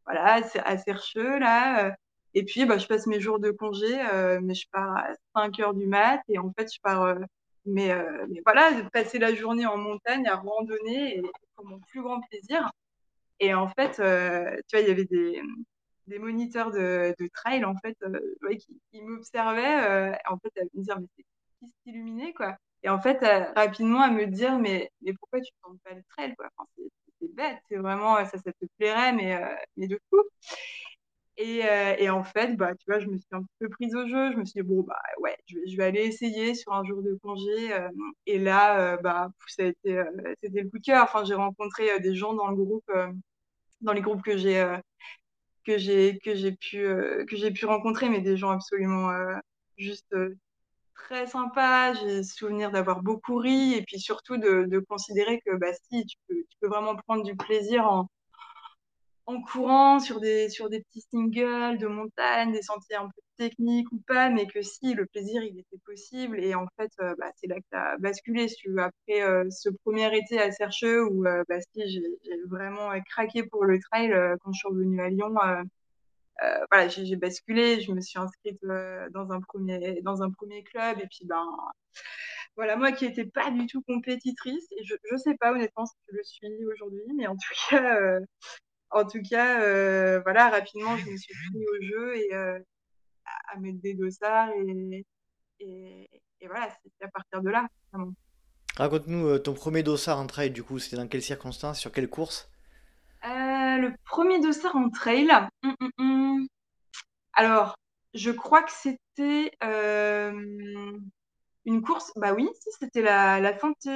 Alors c'est assez recheux là. Euh. et puis bah, je passe mes jours de congé, mais je pars à 5 heures du mat et en fait je pars. mais, mais voilà, passer la journée en montagne à randonner pour mon plus grand plaisir. Et en fait, tu vois, il y avait des, des moniteurs de, trail en fait, qui m'observaient. en fait, à me dire mais c'est s'illuminer, quoi. Et en fait, rapidement, à me dire, mais, mais pourquoi tu ne pas le trail, quoi? Enfin, C'est bête, c'est vraiment, ça, ça te plairait, mais, euh, mais de fou. Et, euh, et, en fait, bah, tu vois, je me suis un peu prise au jeu. Je me suis dit, bon, bah ouais, je vais, aller essayer sur un jour de congé. Euh, et là, bah, ça a été, c'était le coup de cœur. Enfin, j'ai rencontré des gens dans le groupe, dans les groupes que j'ai que j'ai que j'ai pu que j'ai pu rencontrer, mais des gens absolument juste très sympa. J'ai souvenir d'avoir beaucoup ri et puis surtout de, considérer que bah, si, tu peux, vraiment prendre du plaisir en, courant sur des, sur des petits singles de montagne, des sentiers un peu techniques ou pas, mais que si, le plaisir, il était possible. Et en fait, euh, bah, c'est là que tu as basculé. Tu après euh, ce premier été à Sercheux où euh, bah, si, j'ai vraiment craqué pour le trail quand je suis revenue à Lyon euh, voilà, j'ai basculé, je me suis inscrite euh, dans, un premier, dans un premier club. Et puis, ben, voilà, moi qui n'étais pas du tout compétitrice, et je ne sais pas honnêtement si je le suis aujourd'hui, mais en tout cas, euh, en tout cas voilà, rapidement, je me suis pris au jeu et à mettre des dossards. Et, et, voilà, c'est à partir de là, Raconte-nous ton premier dossard en trail, du coup, c'était dans quelles circonstances, sur quelle course? Le premier dossard en trail, hum, hum, hum, alors, je crois que c'était euh, une course. Bah oui, si, c'était la, la Sainte, tu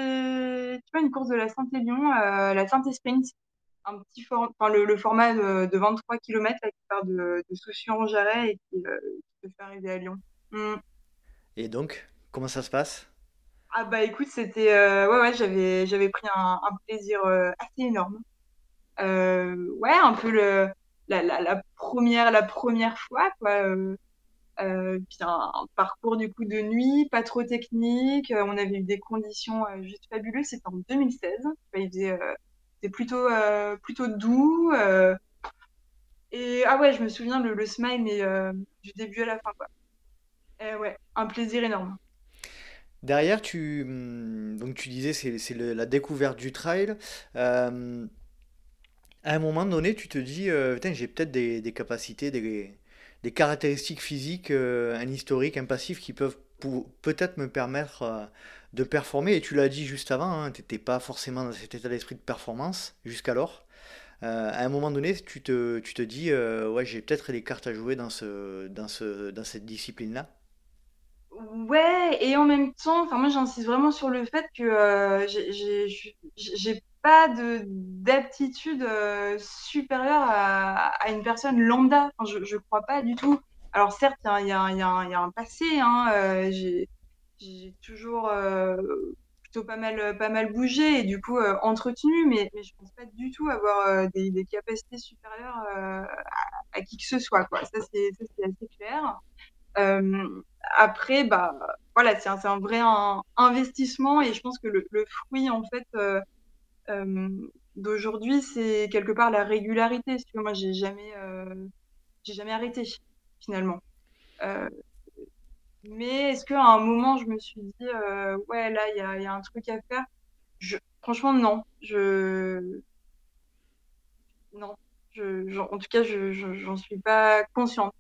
vois, une course de la Saint-Élion, euh, la Sainte Sprint. Un petit enfin, le, format de, 23 km qui part de, de Soucy-en-Jarret et qui, euh, peut faire arriver à Lyon. Et donc, comment ça se passe? Ah bah écoute, c'était ouais ouais, j'avais j'avais pris un, un plaisir assez énorme. Ouais, un peu le la, la, première, la première fois, quoi. Euh, puis un, parcours du coup de nuit, pas trop technique. on avait eu des conditions juste fabuleuses. C'était en 2016. il c'était plutôt plutôt doux. et ah ouais, je me souviens le, le smile mais du début à la fin quoi. Et ouais, un plaisir énorme. Derrière, tu, hum, donc tu disais, c'est c'est la découverte du trail. Euh, à un moment donné, tu te dis, euh, j'ai peut-être des, des capacités, des, des caractéristiques physiques, euh, un historique, un passif qui peuvent peut-être me permettre de performer. Et tu l'as dit juste avant, hein, tu n'étais pas forcément dans cet état d'esprit de performance jusqu'alors. à un moment donné, tu te, tu te dis, ouais, j'ai peut-être les cartes à jouer dans, ce, dans, ce, dans cette discipline-là. Ouais, et en même temps, enfin moi j'insiste vraiment sur le fait que euh, j'ai pas de d'aptitude euh, supérieure à, à une personne lambda. Enfin, je, je crois pas du tout. Alors certes, il y a, y, y, y a, un passé. Hein, euh, j'ai toujours euh, plutôt pas mal pas mal bougé et du coup entretenu, mais, mais je pense pas du tout avoir des, capacités supérieures à, qui que ce soit. Quoi. Ça c'est assez clair. Après, bah, voilà, c'est un, un, vrai investissement et je pense que le, fruit, en fait, d'aujourd'hui, c'est quelque part la régularité. Moi, j'ai jamais, j'ai jamais arrêté, finalement. mais est-ce qu'à un moment, je me suis dit, ouais, là, il y a, un truc à faire? Franchement, non. Non. En tout cas, je j'en suis pas consciente.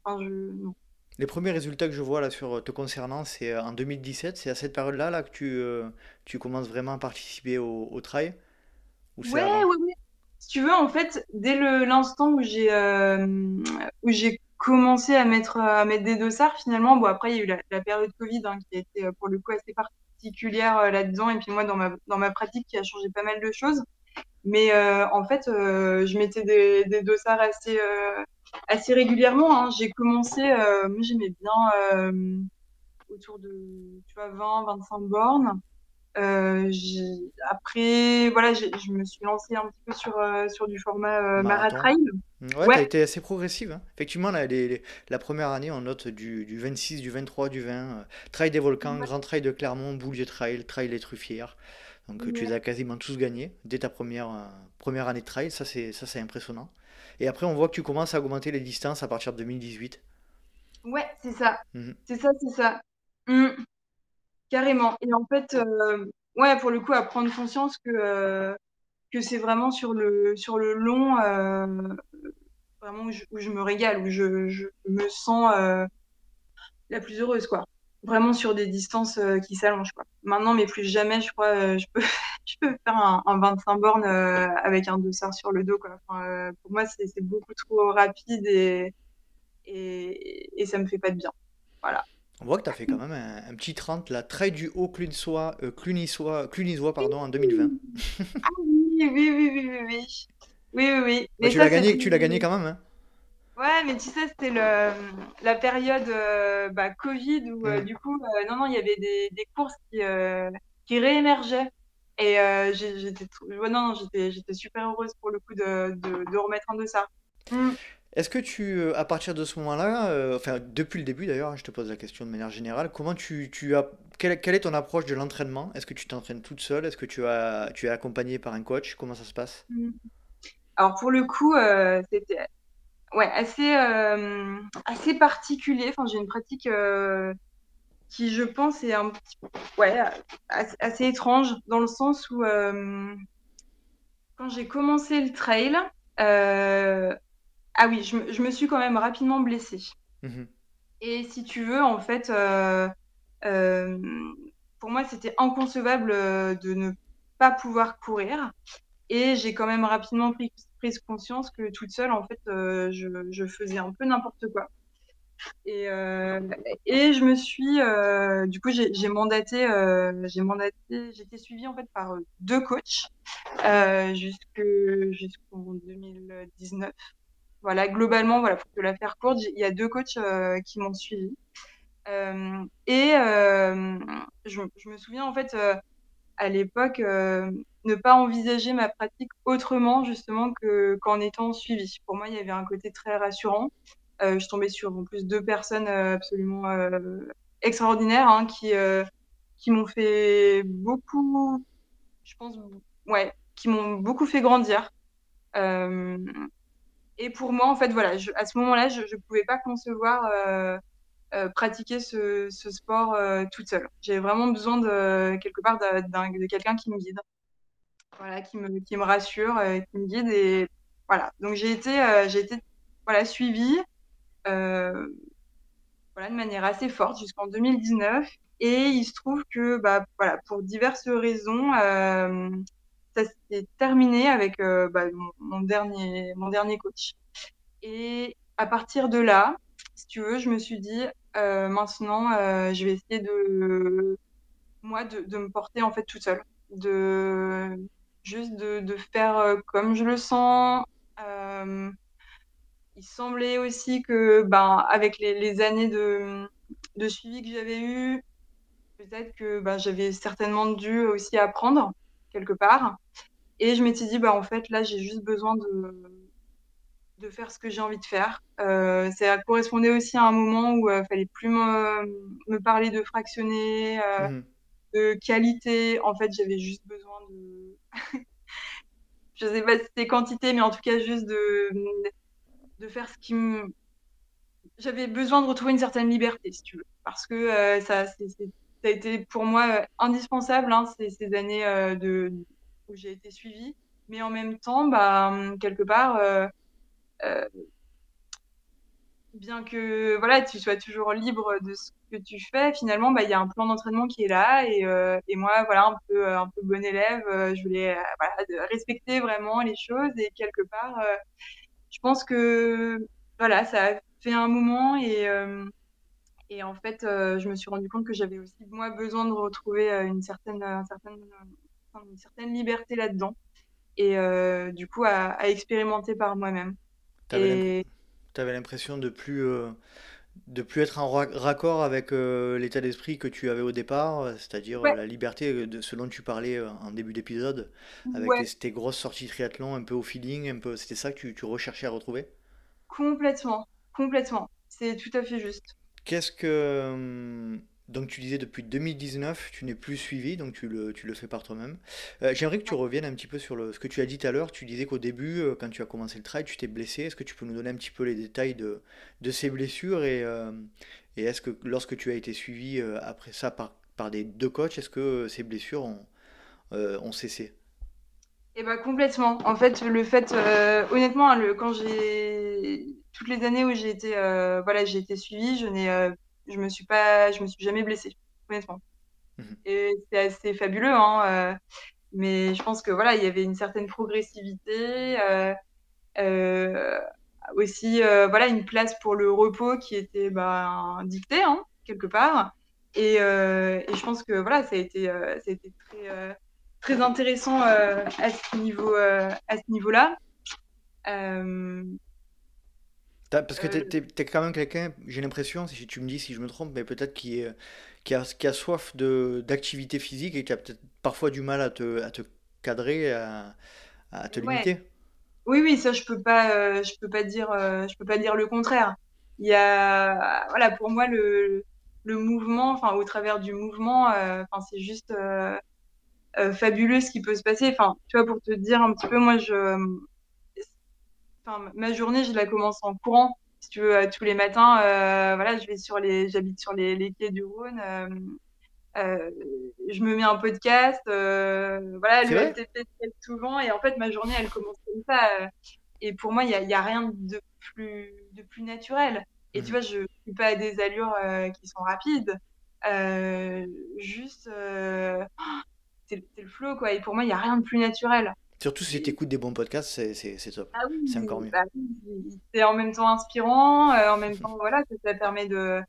Les premiers résultats que je vois là sur te concernant, c'est en 2017. C'est à cette période-là là, que tu, commences vraiment à participer au, au Ou c'est Ouais, oui, oui. Si tu veux, en fait, dès le- l'instant où j'ai euh, où j'ai commencé à mettre à mettre des dossards, finalement, bon après il y a eu la, la période Covid hein, qui a été pour le coup assez particulière là-dedans, et puis moi dans ma dans ma pratique qui a changé pas mal de choses. Mais euh, en fait, euh, je mettais des, des dossards assez, euh, assez régulièrement. Hein. J'ai commencé, moi j'aimais bien autour de tu vois, 20, 25 bornes. Après, voilà, je me suis lancée un petit peu sur, sur du format maratrail. Mmh, ouais, ouais. tu as été assez progressive. Hein. Effectivement, la, les, la première année, on note du, du 26, du 23, du 20. trail des volcans, Grand Trail de Clermont, Boulier Trail, Trail des Truffières. Donc tu les as quasiment tous gagnés dès ta première, euh, première année de trail, ça c'est, ça c'est impressionnant. Et après on voit que tu commences à augmenter les distances à partir de 2018. Ouais, c'est ça. Mmh c'est ça, c'est ça. Mmh. Carrément. Et en fait, euh, ouais, pour le coup, à prendre conscience que, euh, que c'est vraiment sur le, sur le long, vraiment où je, me régale, où je, je me sens la plus heureuse, quoi vraiment sur des distances euh, qui s'allongent. Quoi. Maintenant, mais plus jamais, je crois, euh, je, peux, <laughs> je peux faire un, un 25 bornes euh, avec un dossard sur le dos. Quoi. Pour moi, c'est beaucoup trop rapide et, et, et, ça me fait pas de bien. Voilà. On voit que tu as fait quand même un, petit 30, la trail du haut clunisois, euh, clunisois, clunisois pardon, en 2020. ah oui, oui, oui, oui, oui, oui. Oui, oui, oui. Bah, tu l'as gagné, tu l'as gagné quand même. Hein Ouais, mais tu sais, c'était le, la période euh, bah, Covid où euh, mm. du coup, euh, non, non, il y avait des, des courses qui, qui réémergeaient. Et j'étais ouais, non, j'étais, j'étais super heureuse pour le coup de, de, de remettre un de ça. Est-ce que tu, à partir de ce moment-là, enfin depuis le début d'ailleurs, hein, je te pose la question de manière générale, comment tu, tu as, quelle, est ton approche de l'entraînement? Est-ce que tu t'entraînes toute seule? Est-ce que tu, as, tu es accompagné par un coach? Comment ça se passe? Mm. Alors pour le coup, c'était ouais, assez, euh, assez particulier. Enfin, j'ai une pratique euh, qui, je pense, est un petit, ouais, assez, étrange dans le sens où euh, quand j'ai commencé le trail, ah oui, je, je, me suis quand même rapidement blessée. Mmh Et si tu veux, en fait, pour moi, c'était inconcevable de ne pas pouvoir courir. Et j'ai quand même rapidement pris, prise conscience que toute seule, en fait, euh, je, je, faisais un peu n'importe quoi. Et, euh, et je me suis, euh, du coup, j'ai mandaté, euh, j'ai mandaté, été suivie en fait par deux coachs euh, jusqu'en 2019. Voilà, globalement, voilà, pour te la faire courte, il y a deux coachs euh, qui m'ont suivi. et je, je, me souviens en fait à l'époque euh, ne pas envisager ma pratique autrement justement que qu'en étant suivie. Pour moi, il y avait un côté très rassurant. je tombée sur en plus deux personnes absolument extraordinaires hein, qui, qui m'ont fait beaucoup, je pense, ouais, qui m'ont beaucoup fait grandir. Et pour moi, en fait, voilà, à ce moment-là, je ne pouvais pas concevoir pratiquer ce, sport toute seule. J'ai vraiment besoin de quelque part de quelqu'un qui me guide voilà, qui me, rassure, euh, qui me guide. Voilà. Donc j'ai été, euh, j'ai été voilà, suivie euh, voilà, de manière assez forte jusqu'en 2019. Et il se trouve que bah, voilà, pour diverses raisons, ça s'est terminé avec bah, mon, dernier, mon dernier coach. Et à partir de là, si tu veux, je me suis dit, maintenant, je vais essayer de, moi, de, me porter en fait toute seule. De, juste de, faire euh, comme je le sens. Euh, il semblait aussi que, ben, avec les, années de, de, suivi que j'avais eu, peut-être que ben, j'avais certainement dû aussi apprendre quelque part. Et je m'étais dit, bah, en fait, là, j'ai juste besoin de, de faire ce que j'ai envie de faire. Euh, ça correspondait aussi à un moment où il fallait plus me, me, parler de fractionner, mmh de qualité. En fait, j'avais juste besoin de, <laughs> je sais pas si c'était quantité, mais en tout cas juste de, de faire ce qui me... J'avais besoin de retrouver une certaine liberté, si tu veux, parce que euh, ça, ça a été pour moi euh, indispensable hein, ces, années euh, où j'ai été suivie. Mais en même temps, bah, quelque part, bien que voilà, tu sois toujours libre de ce que tu fais, finalement, bah, il y a un plan d'entraînement qui est là. Et, euh, moi, voilà, un peu, un bon élève, euh, je voulais euh, respecter vraiment les choses. Et quelque part, je pense que voilà, ça a fait un moment. Et, et en fait, je me suis rendu compte que j'avais aussi, moi, besoin de retrouver une certaine, une certaine, une certaine liberté là-dedans. Et du coup, à, à expérimenter par moi-même. Et tu avais l'impression de plus, euh, de plus être en raccord avec euh, l'état d'esprit que tu avais au départ, c'est-à-dire la liberté de ce dont tu parlais euh, en début d'épisode, avec tes, grosses sorties triathlon, un peu au feeling, un peu, c'était ça que tu, tu recherchais à retrouver? Complètement, complètement. C'est tout à fait juste. Qu'est-ce que, hum, donc tu disais depuis 2019, tu n'es plus suivi, donc tu le, tu le fais par toi-même. Euh, j'aimerais que tu reviennes un petit peu sur le, ce que tu as dit tout à l'heure. Tu disais qu'au début, euh, quand tu as commencé le trail, tu t'es blessé. Est-ce que tu peux nous donner un petit peu les détails de, de ces blessures et, euh, et est-ce que lorsque tu as été suivi après ça par, par des deux coachs, est-ce que ces blessures ont, ont cessé? Eh ben complètement. En fait, le fait, honnêtement, le, quand j'ai toutes les années où j'ai été, voilà, j'ai été suivie, je n'ai je me suis pas, je me suis jamais blessée, honnêtement. Mmh Et c'est assez fabuleux, hein, euh, mais je pense que voilà, il y avait une certaine progressivité, euh, euh, aussi voilà une place pour le repos qui était bah, dictée hein, quelque part. Et, et, je pense que voilà, ça a été, ça a été très, très intéressant à ce niveau, à ce niveau-là. Parce que tu es, quand même quelqu'un, j'ai l'impression, si tu me dis si je me trompe, mais peut-être qui, est, qui, a, qui a soif d'activité physique et qui a peut-être parfois du mal à te, à te cadrer, à, à te limiter. Oui, oui, ça je peux pas, euh, je peux pas dire, euh, je peux pas dire le contraire. Il y a, voilà, pour moi le, le mouvement, enfin au travers du mouvement, euh, c'est juste fabuleux ce qui peut se passer. Enfin, tu vois, pour te dire un petit peu, moi je enfin, ma journée, je la commence en courant. Si tu veux, tous les matins, euh, voilà, je vais sur les, j'habite sur les, les, quais du Rhône. Euh, euh, je me mets un podcast, voilà, le LTP souvent, et en fait, ma journée, elle commence comme ça. et pour moi, il n'y a, rien de plus, de plus naturel. Et tu mmh. vois, je ne suis pas à des allures qui sont rapides. juste, <gasps> c'est le flow, quoi. Et pour moi, il n'y a rien de plus naturel. Surtout si tu écoutes des bons podcasts, c'est top. Ah c'est encore mieux. Bah c'est en même temps inspirant, euh, en même temps, voilà, ça, permet de,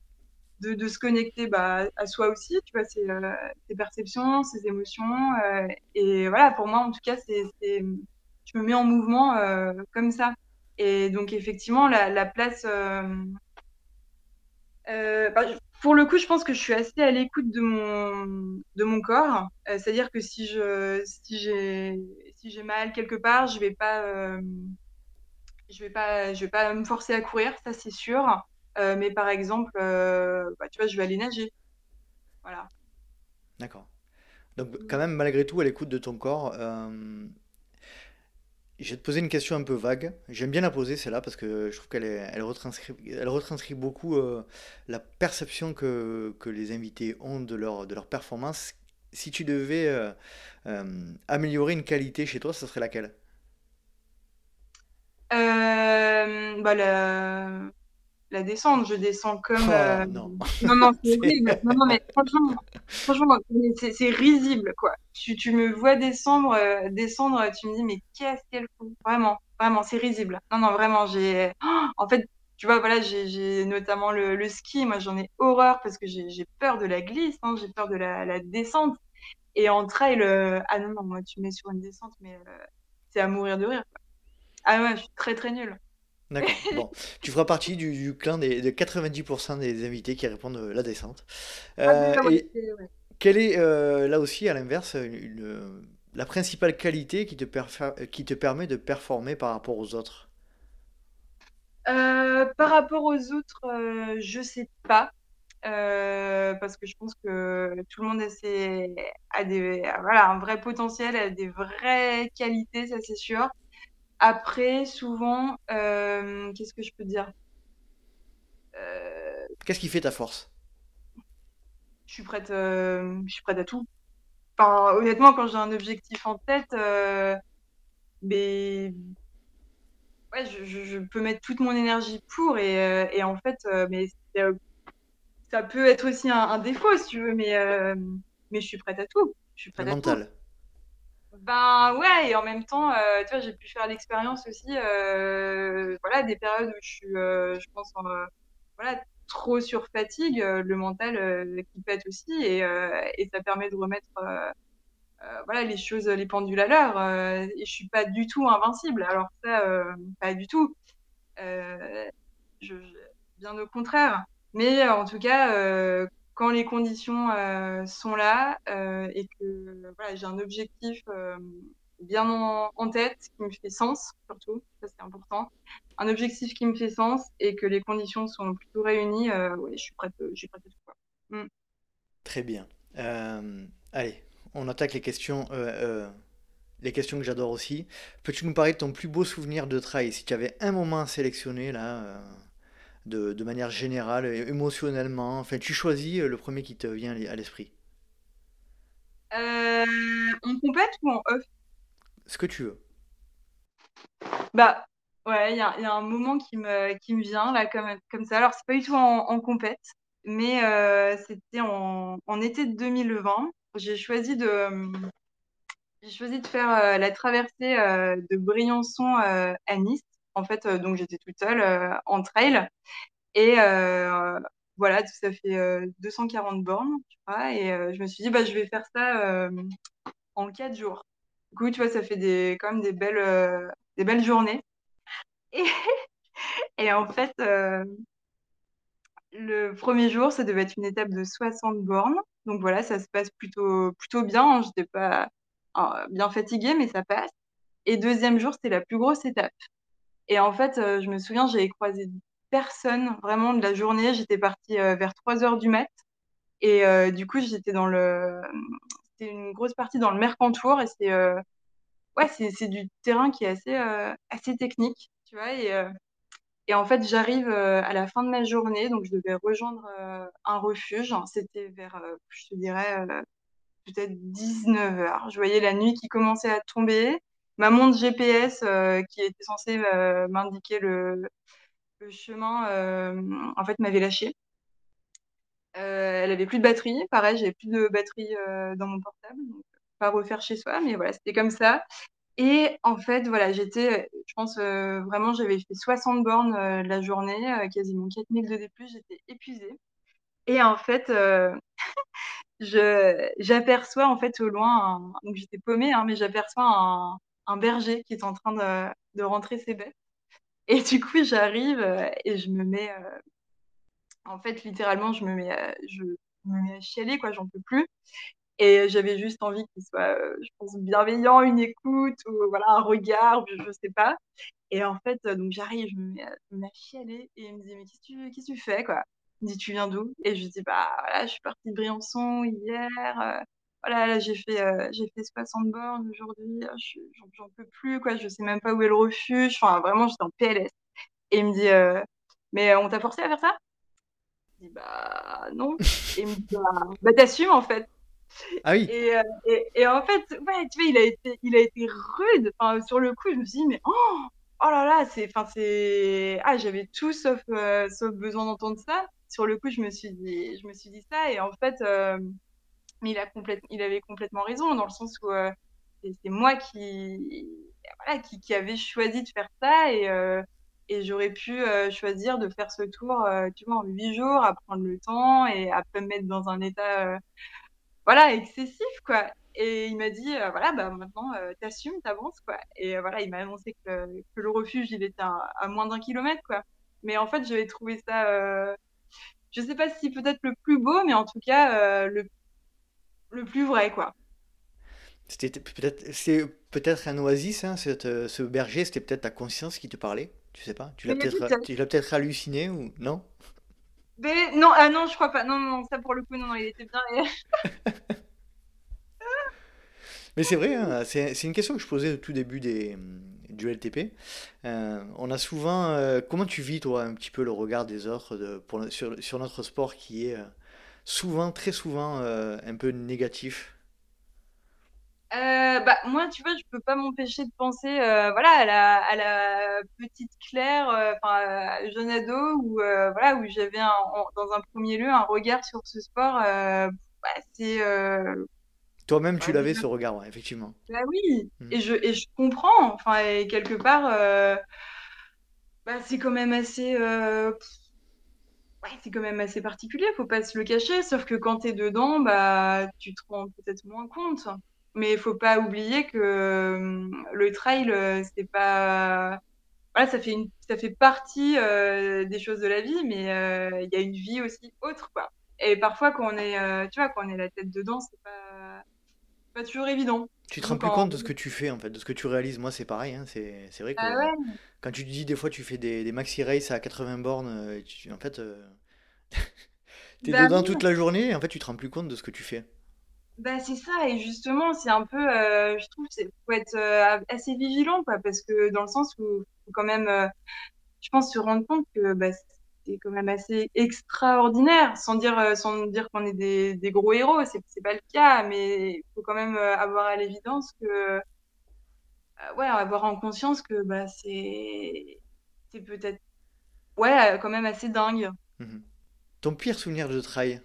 de, de se connecter bah, à soi aussi, tu vois, ses, euh, ses perceptions, ses émotions. Euh, et voilà, pour moi, en tout cas, c'est je me mets en mouvement comme ça. Et donc, effectivement, la, la place. Bah, pour le coup, je pense que je suis assez à l'écoute de mon, de mon corps. C'est-à-dire que si je si j'ai si j'ai mal quelque part, je vais euh, vais pas, vais pas me forcer à courir, ça c'est sûr. Euh, mais par exemple, euh, bah, tu vois, je vais aller nager. Voilà. D'accord. Donc quand même, malgré tout, à l'écoute de ton corps, je vais te poser une question un peu vague. J'aime bien la poser, celle-là, parce que je trouve qu'elle elle retranscrit, elle retranscrit beaucoup la perception que, que les invités ont de leur, de leur performance. Si tu devais euh, euh, améliorer une qualité chez toi, ça serait laquelle? Euh, bah, la, la descente, je descends comme. Oh non. Non, non, <laughs> c'est horrible. Non, non, mais franchement, franchement, c'est c'est risible, quoi. Tu, tu me vois descendre, descendre, tu me dis, mais qu'est-ce qu'elle fout? Vraiment, vraiment, c'est risible. Non, non, vraiment, j'ai. Oh, <gasps> en fait, tu vois, voilà, j'ai notamment le, le ski. Moi, j'en ai horreur parce que j'ai j'ai peur de la glisse, hein, j'ai peur de la, la descente. Et en trail, euh, ah non, non, moi, tu me mets sur une descente, mais euh, c'est à mourir de rire. Ah ouais, je suis très, très nulle. D'accord. <laughs> Bon, tu feras partie du, du clan des, de 90% des invités qui répondent euh, la descente. Ah, Euh, et ouais. quelle est, euh, là aussi, à l'inverse, la principale qualité qui te, perfa- qui te permet de performer par rapport aux autres? Euh, par rapport aux autres, je sais pas. Euh, parce que je pense que tout le monde a, ses- a des, voilà, un vrai potentiel, a des vraies qualités, ça c'est sûr. Après, souvent, euh, qu'est-ce que je peux dire? Euh, Qu'est-ce qui fait ta force? je suis prête, euh, je suis prête à tout. Enfin, honnêtement, quand j'ai un objectif en tête, euh, mais ouais, je, je, je peux mettre toute mon énergie pour et, euh, et en fait, mais c'est, ça peut être aussi un, un défaut si tu veux, mais, euh, mais je suis prête à tout. Je suis Le prête à tout. mental. Ben ouais, et en même temps, euh, tu vois, j'ai pu faire l'expérience aussi, euh, voilà, des périodes où je suis, je pense, en, voilà, trop sur fatigue, le mental qui pète aussi, et, et ça permet de remettre, voilà, les choses, les pendules à l'heure. et je suis pas du tout invincible. Alors ça, pas du tout. Je, je- bien au contraire. Mais euh, en tout cas, euh, quand les conditions euh, sont là et que voilà, j'ai un objectif bien en, tête qui me fait sens, surtout, ça c'est important, un objectif qui me fait sens et que les conditions sont plutôt réunies, ouais, je suis prête, je suis prête à tout. Mm. Très bien. Allez, on attaque les questions, les questions que j'adore aussi. Peux-tu nous parler de ton plus beau souvenir de trail? Si tu avais un moment à sélectionner là, de, de manière générale, émotionnellement, enfin, tu choisis euh, le premier qui te vient à l'esprit. Euh, on complète ou en off? Ce que tu veux. Bah, ouais, il y a, il y a un moment qui me, qui me vient, là, comme, comme ça. Alors, c'est pas du tout en, en compète, mais euh, c'était en, en été de 2020. J'ai choisi de, j'ai choisi de faire euh, la traversée de Briançon à Nice. En fait, euh, donc j'étais toute seule euh, en trail. Et euh, voilà, ça fait euh, 240 bornes. Et je me suis dit, bah, je vais faire ça en quatre jours. Du coup, ça fait des, quand même des belles, journées. <laughs> Et, en fait, le premier jour, ça devait être une étape de 60 bornes. Donc voilà, ça se passe plutôt, plutôt bien. hein. J'étais pas bien fatiguée, mais ça passe. Et deuxième jour, c'était la plus grosse étape. Et en fait, euh, je me souviens, j'avais croisé personne vraiment de la journée. J'étais partie euh, vers 3 heures du mat. Et euh, du coup, j'étais dans le... C'était une grosse partie dans le Mercantour. Et c'est ouais, c'est, du terrain qui est assez, assez technique, tu vois. Et, et en fait, j'arrive à la fin de ma journée, donc je devais rejoindre un refuge. C'était vers, je te dirais, peut-être 19 heures. Je voyais la nuit qui commençait à tomber. Ma montre GPS euh, qui était censée euh, m'indiquer le, chemin, euh, en fait, m'avait lâché. Elle avait plus de batterie. Pareil, j'avais plus de batterie dans mon portable. Donc, pas refaire chez soi, mais voilà, c'était comme ça. Et en fait, voilà, j'étais, je pense euh, vraiment, j'avais fait 60 bornes la journée, euh, quasiment 4000 de D+, j'étais épuisée. Et en fait, <laughs> je, j'aperçois en fait au loin, donc j'étais paumée, hein, mais j'aperçois un, un berger qui est en train de, rentrer ses bêtes. Et du coup, j'arrive euh, et je me mets, euh, en fait, littéralement, je me mets, à- je me mets à chialer, quoi, j'en peux plus. Et j'avais juste envie qu'il soit, euh, je pense, bienveillant, une écoute, ou voilà, un regard, je, je sais pas. Et en fait, donc j'arrive, je me mets, à chialer et il me dit, mais qu'est-ce que tu, que tu fais, quoi? Il me dit, tu viens d'où? Et je dis, bah voilà, je suis partie de Briançon hier. Voilà, là, j'ai fait, j'ai fait 60 bornes aujourd'hui. J'en peux plus, quoi. Je sais même pas où est le refuge. Enfin, vraiment, j'étais en PLS. Et il me dit, mais on t'a forcé à faire ça? Je dis, bah non. et il me dit, bah, bah t'assumes en fait. Ah oui. Et, et, en fait, ouais, tu vois, il a été, il a été rude. Enfin, sur le coup, je me suis dit, mais oh, oh là là, c'est, enfin, c'est, ah, j'avais tout sauf, euh, sauf besoin d'entendre ça. Sur le coup, je me suis dit, je me suis dit ça, et en fait, euh, il avait complètement raison dans le sens où euh, c'est moi qui, voilà, qui, avait choisi de faire ça, et et j'aurais pu choisir de faire ce tour, tu vois, en huit jours, à prendre le temps et à me mettre dans un état, voilà, excessif, quoi. Et il m'a dit, euh, voilà, bah, maintenant, euh, t'assumes, t'avances. Et euh, voilà, il m'a annoncé que, que, le refuge, il était à, moins d'un kilomètre, quoi. Mais en fait, j'avais trouvé ça, euh, je sais pas si peut-être le plus beau, mais en tout cas, le, le plus vrai, quoi. C'était peut-être, c'est peut-être un oasis, hein, cette, ce berger, c'était peut-être ta conscience qui te parlait, tu sais pas? Tu l'as peut-être, tu l'as peut-être halluciné ou non? Mais, non, ah non, je crois pas. Non, non, ça pour le coup, non, non il était bien. Mais <laughs> c'est vrai, hein, c'est une question que je posais au tout début des, du LTP. Euh, on a souvent. Euh, comment tu vis, toi, un petit peu le regard des autres de, pour, sur, sur, notre sport qui est euh, souvent, très souvent, un peu négatif bah, moi, tu vois, je peux pas m'empêcher de penser voilà, à, la, à la petite Claire, enfin jeune ado, où, voilà, où j'avais dans un premier lieu un regard sur ce sport. Bah, c'est toi-même, tu l'avais ce regard, ouais, effectivement. Bah oui, mm. et, je, et je comprends. Enfin, et quelque part, euh, bah, c'est quand même assez. Euh, ouais, c'est quand même assez particulier, faut pas se le cacher. Sauf que quand tu es dedans, bah, tu te rends peut-être moins compte. Mais il faut pas oublier que euh, le trail, c'est pas. Voilà, ça fait, une, ça fait partie des choses de la vie, mais il y a une vie aussi autre, quoi. Et parfois, quand on est, tu vois, quand on est la tête dedans, c'est pas pas toujours évident. Tu te rends plus compte de ce que tu fais en fait, de ce que tu réalises. Moi, c'est pareil. Hein, c'est, vrai que ah quand tu dis des fois tu fais des, des maxi races à 80 bornes, euh, en fait, euh, <laughs> tu es bah dedans toute la journée et en fait tu te rends plus compte de ce que tu fais. Bah c'est ça et justement c'est un peu, euh, je trouve, c'est faut être assez vigilant quoi, parce que dans le sens où faut quand même, je pense se rendre compte que bah, c'est quand même assez extraordinaire, sans dire, sans dire qu'on est des, des, gros héros, c'est, pas le cas, mais il faut quand même avoir à l'évidence que, ouais, avoir en conscience que bah, c'est, c'est peut-être, ouais, quand même assez dingue. Mhm. Ton pire souvenir de trail?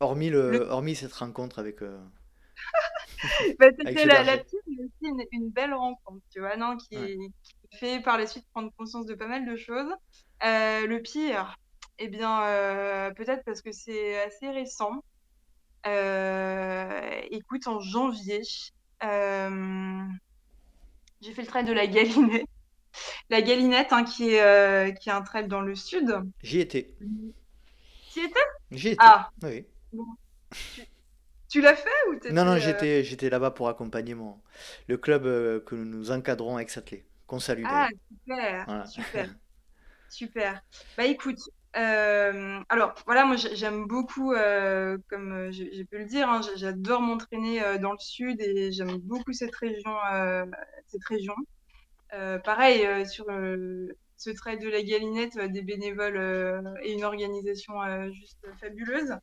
Hormis, le, hormis cette rencontre avec. <laughs> bah, c'était la, la petite, mais aussi une, belle rencontre, tu vois, non, qui, qui fait par la suite prendre conscience de pas mal de choses. Euh, le pire, eh bien, euh, peut-être parce que c'est assez récent. Euh, écoute, en janvier, j'ai fait le trail de la Galinette. La Galinette, hein, qui, est, qui est un trail dans le sud. J'y étais. Tu y étais? J'y étais. Ah. Oui. Tu, l'as fait ou Non, non, j'étais, j'étais là-bas pour accompagner mon, le club que nous encadrons avec Satelet, qu'on salue. Ah, super, super. Super. Bah écoute, euh, alors voilà, moi j'aime beaucoup, euh, comme euh, j'ai pu le dire, hein, j'adore m'entraîner dans le sud et j'aime beaucoup cette région. cette région. pareil, sur ce trail de la Galinette, des bénévoles et une organisation juste fabuleuse.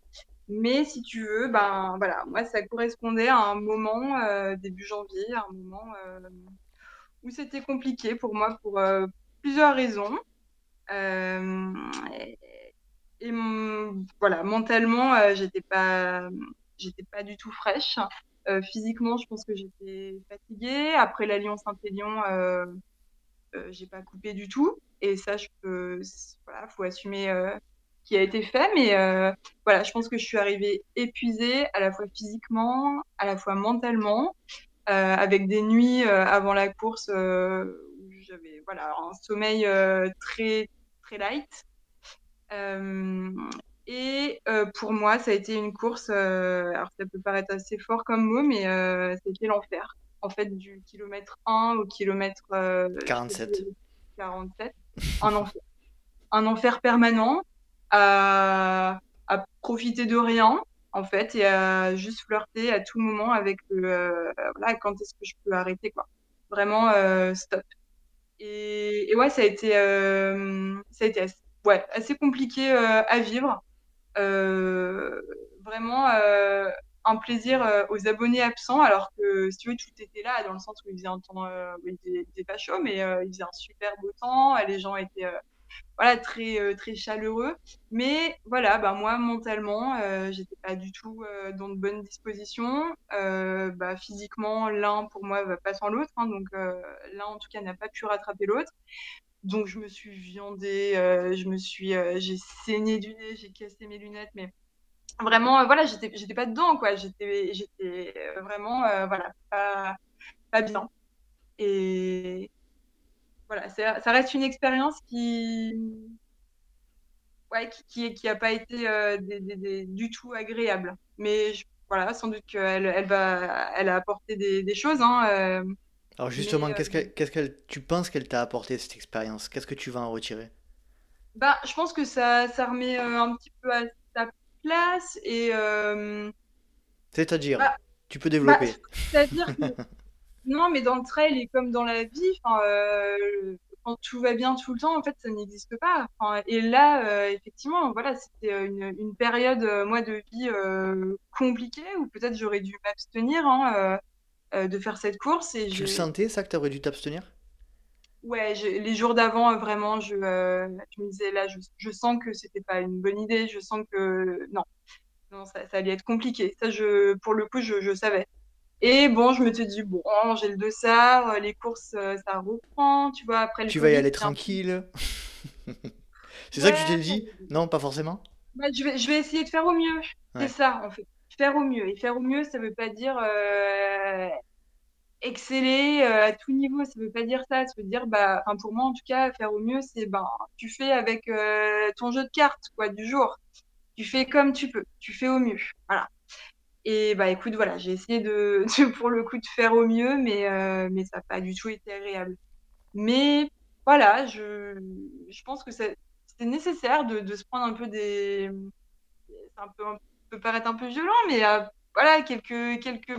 Mais si tu veux, ben voilà, moi ça correspondait à un moment début janvier, à un moment où c'était compliqué pour moi pour plusieurs raisons. Euh, et, voilà, mentalement, euh, j'étais pas, j'étais pas du tout fraîche. Euh, physiquement, je pense que j'étais fatiguée. Après la Lyon-Saint-Élion, euh, j'ai pas coupé du tout. Et ça, je peux, voilà, faut assumer qui a été fait. Mais voilà, je pense que je suis arrivée épuisée, à la fois physiquement, à la fois mentalement, avec des nuits avant la course où j'avais voilà un sommeil très light. Euh, et euh, pour moi, ça a été une course, euh, alors ça peut paraître assez fort comme mot, mais c'était l'enfer. en fait, du kilomètre 1 au kilomètre 47. 47. Un enfer. Un enfer permanent à, à profiter de rien, en fait, et à juste flirter à tout moment avec le, voilà, quand est-ce que je peux arrêter, quoi. Vraiment, stop. Et, ouais, ça a été, ça a été assez, ouais, assez compliqué à vivre. Euh, vraiment euh, un plaisir euh, aux abonnés absents, alors que si tu veux, tout était là, dans le sens où il faisait un temps, il était, pas chaud, mais il faisait un super beau temps, les gens étaient voilà très très chaleureux mais voilà bah moi mentalement euh, j'étais pas du tout dans de bonnes dispositions bah, physiquement l'un pour moi va pas sans l'autre hein, donc l'un en tout cas n'a pas pu rattraper l'autre donc je me suis viandée, euh, je me suis, euh, j'ai saigné du nez, j'ai cassé mes lunettes, mais vraiment, euh, voilà, j'étais, j'étais pas dedans, quoi. J'étais, j'étais vraiment, voilà, pas, pas bien. Et voilà, ça, reste une expérience qui, ouais, qui, qui, a pas été du tout agréable. Mais voilà, sans doute qu'elle, elle va, elle a apporté des, choses. Hein, alors justement, qu'est-ce que qu'est-ce qu'elle, tu penses qu'elle t'a apporté cette expérience? Qu'est-ce que tu vas en retirer? Bah, je pense que ça, ça remet euh, un petit peu à sa place et. Euh, C'est-à-dire, bah, tu peux développer. Bah, c'est-à-dire que <laughs> non, mais dans le trail et comme dans la vie, euh, quand tout va bien tout le temps, en fait, ça n'existe pas. et là, effectivement, voilà, c'était une, une période, moi, de vie compliquée où peut-être j'aurais dû m'abstenir. Hein, euh, de faire cette course. Et tu le sentais, ça, que tu aurais dû t'abstenir? Ouais, les jours d'avant, euh, vraiment, je, euh, je, me disais là, je, sens que c'était pas une bonne idée, je sens que non, non ça, ça allait être compliqué. Ça, je, pour le coup, je savais. Et bon, je me suis dit, bon, j'ai le dossard, les courses, ça reprend, tu vois, après le Tu vas y aller tranquille. <laughs> c'est ça que tu t'es dit? Non, pas forcément? Bah, je, vais, je vais essayer de faire au mieux. C'est ça, en fait faire au mieux. Et faire au mieux, ça veut pas dire euh, exceller euh, à tout niveau. Ça veut pas dire ça. Ça veut dire, bah, pour moi en tout cas, faire au mieux, c'est ben, tu fais avec euh, ton jeu de cartes quoi du jour. Tu fais comme tu peux. Tu fais au mieux. Voilà. Et bah écoute, voilà, j'ai essayé <laughs> de, pour le coup de faire au mieux, mais mais ça n'a pas du tout été agréable. Mais voilà, je, je pense que c'est nécessaire de, de, se prendre un peu des, un peu, un peut paraître un peu violent, mais euh, voilà, quelques, quelques,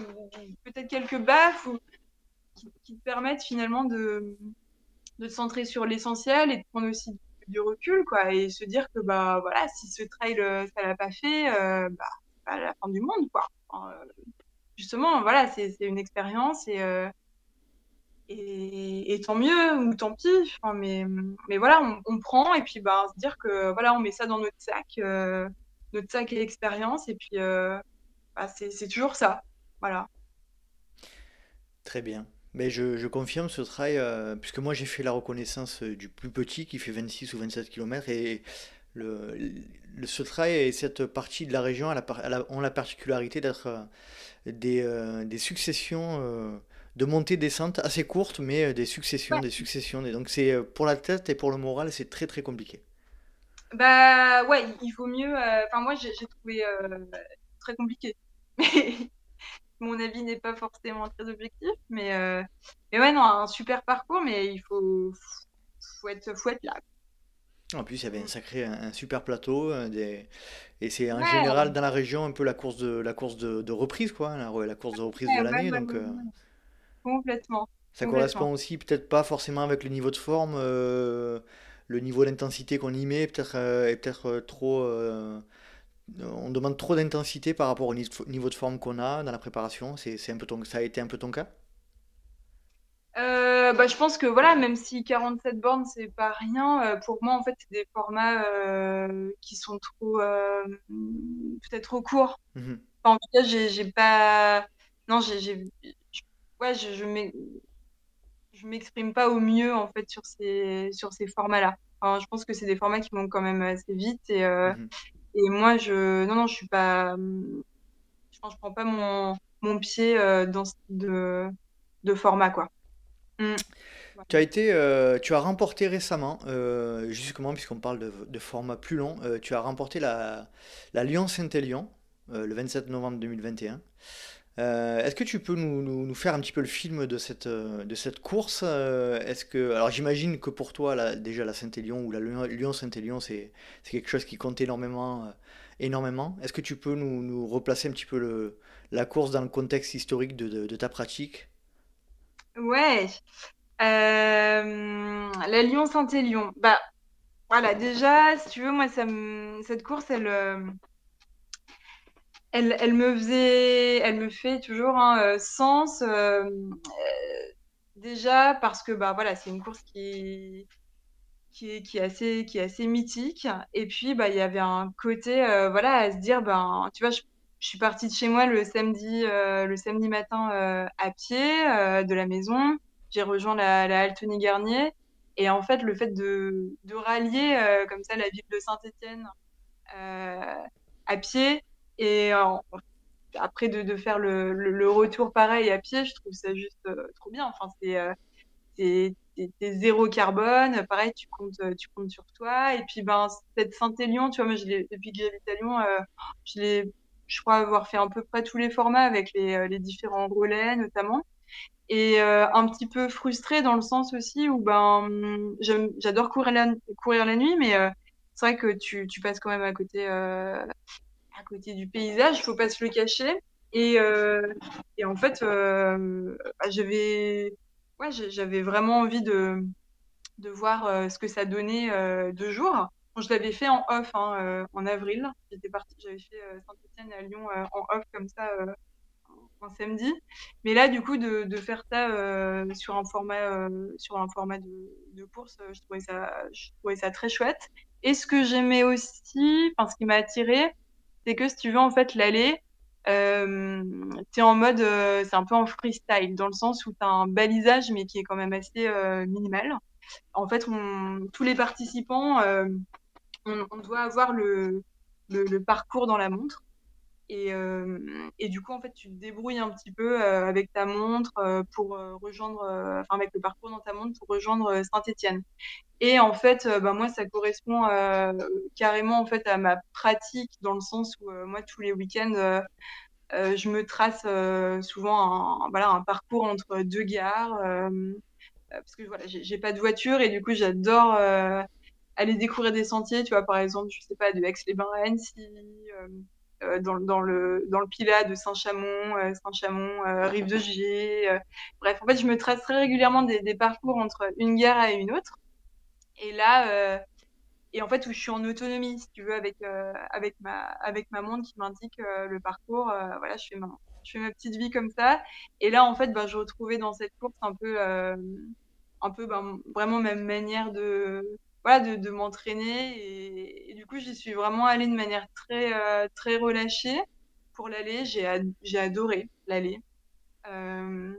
peut-être quelques baffes qui, te permettent finalement de, de te centrer sur l'essentiel et de prendre aussi du, recul, quoi, et se dire que bah voilà, si ce trail euh, ça l'a pas fait, euh, bah pas la fin du monde, quoi. justement, voilà, c'est une expérience et, et, et tant mieux ou tant pis. mais mais voilà, on, prend et puis bah se dire que voilà, on met ça dans notre sac notre sac et expérience. Et puis, euh, bah, c'est toujours ça. Voilà. Très bien. Mais je, je confirme ce euh, puisque moi j'ai fait la reconnaissance du plus petit qui fait 26 ou 27 km. Et le, le, ce trail et cette partie de la région ont la particularité d'être euh, des, des, successions de montées-descentes assez courtes, mais des successions, des successions. Et donc c'est pour la tête et pour le moral, c'est très très compliqué. Bah ouais, il vaut mieux. Euh, enfin, moi, j'ai trouvé euh, très compliqué. <laughs> Mais mon avis n'est pas forcément très objectif. Mais, euh, mais ouais, non, un super parcours, mais il faut, faut, être, faut être là. En plus, il y avait un sacré, un, super plateau, des... et c'est en général dans la région un peu la course de la course de, reprise, quoi, la, la course de reprise de l'année. donc, complètement. Ça correspond aussi peut-être pas forcément avec le niveau de forme le niveau d'intensité qu'on y met peut-être euh, est peut-être euh, trop. Euh, on demande trop d'intensité par rapport au niveau de forme qu'on a dans la préparation. C'est un peu ton, ça a été un peu ton cas? Bah, je pense que voilà, même si 47 bornes c'est pas rien, pour moi en fait c'est des formats qui sont trop peut-être trop courts. Mmh en tout cas, j'ai pas non, j'ai ouais, je, je m'exprime pas au mieux en fait sur ces sur ces formats-là. je pense que c'est des formats qui vont quand même assez vite et euh, mhm. et moi je non non je suis pas je, je prends pas mon mon pied euh, dans ce de de format quoi. Mm. Tu as été, euh, tu as remporté récemment, justement, puisqu'on parle de, de format plus long, tu as remporté la, la Lyon-Saint-Élion le 27 novembre 2021. Euh, est-ce que tu peux nous, faire un petit peu le film de cette, euh, course? euh, alors j'imagine que pour toi, déjà la Saint-Élion ou la Lyon- Lyon-Saint-Élion, c'est, quelque chose qui compte énormément, euh, énormément. Est-ce que tu peux nous, replacer un petit peu la course dans le contexte historique de ta pratique? Ouais. Euh, la Lyon-Saint-Élion. Bah, voilà, déjà, si tu veux, moi, cette course, elle, euh, elle, elle me faisait, elle me fait toujours un sens. euh, euh, déjà parce que, bah, voilà, c'est une course qui, qui est, qui assez, qui assez mythique. Et puis, bah, il y avait un côté, voilà, à se dire, ben, tu vois, je, je suis partie de chez moi le samedi, euh, le samedi matin euh, à pied euh, de la maison. J'ai rejoint la, la Altony Garnier. Et en fait, le fait de, de rallier comme ça la ville de Saint-Étienne à pied et après de, de faire le, le, retour pareil à pied, je trouve ça juste trop bien. Enfin, c'est zéro carbone, pareil, tu comptes, tu comptes sur toi. Et puis, ben, cette Saint-Élion, tu vois, moi, je depuis que j'habite à Lyon, je l'ai, je crois avoir fait à peu près tous les formats avec les, euh, différents relais, notamment. Et euh, un petit peu frustrée dans le sens aussi où, ben, j'aime- j'adore courir la, nuit, mais euh, c'est vrai que tu, passes quand même à côté, à côté du paysage, faut pas se le cacher. Et, en fait, bah, j'avais ouais, vraiment envie de, de voir ce que ça donnait de jour. Je l'avais fait en off hein, euh, en avril. J'étais partie, j'avais fait euh, Saint-Étienne à Lyon euh, en off comme ça un samedi. Mais là, du coup, de, faire ça sur un format, sur un format de, course, je trouvais ça, je trouvais ça très chouette. Et ce que j'aimais aussi, enfin, ce qui m'a attiré, c'est que si tu veux, en fait, l'aller, euh, en mode, c'est un peu en freestyle, dans le sens où t'as un balisage, mais qui est quand même assez minimal. En fait, tous les participants, on, doit avoir le, parcours dans la montre. Et, euh, et du coup, en fait, tu te débrouilles un petit peu euh, avec ta montre euh, pour rejoindre, enfin, avec le parcours dans ta montre pour rejoindre Saint-Étienne. Et en fait, bah, moi, ça correspond carrément en fait à ma pratique dans le sens où moi, tous les week-ends, je me trace souvent un, voilà, un parcours entre deux gares parce que voilà, j'ai pas de voiture et du coup, j'adore aller découvrir des sentiers. Tu vois, par exemple, je sais pas, de Aix-les-Bains à Annecy. euh, euh, dans, dans, le, dans le Pilat de Saint-Chamond, euh, Saint-Chamond, euh, Rive de Gier. bref, en fait, je me trace très régulièrement des, des parcours entre une gare et une autre. Et là, et en fait, où je suis en autonomie, si tu veux, avec, avec, ma, avec ma montre qui m'indique le parcours. voilà, je fais, ma, je fais ma petite vie comme ça. Et là, en fait, bah, je retrouvais dans cette course un peu, un peu ben, vraiment ma manière de, voilà, de, m'entraîner. Et, du coup, j'y suis vraiment allée de manière très, euh, très relâchée pour l'aller. J'ai ad- adoré l'aller. Euh,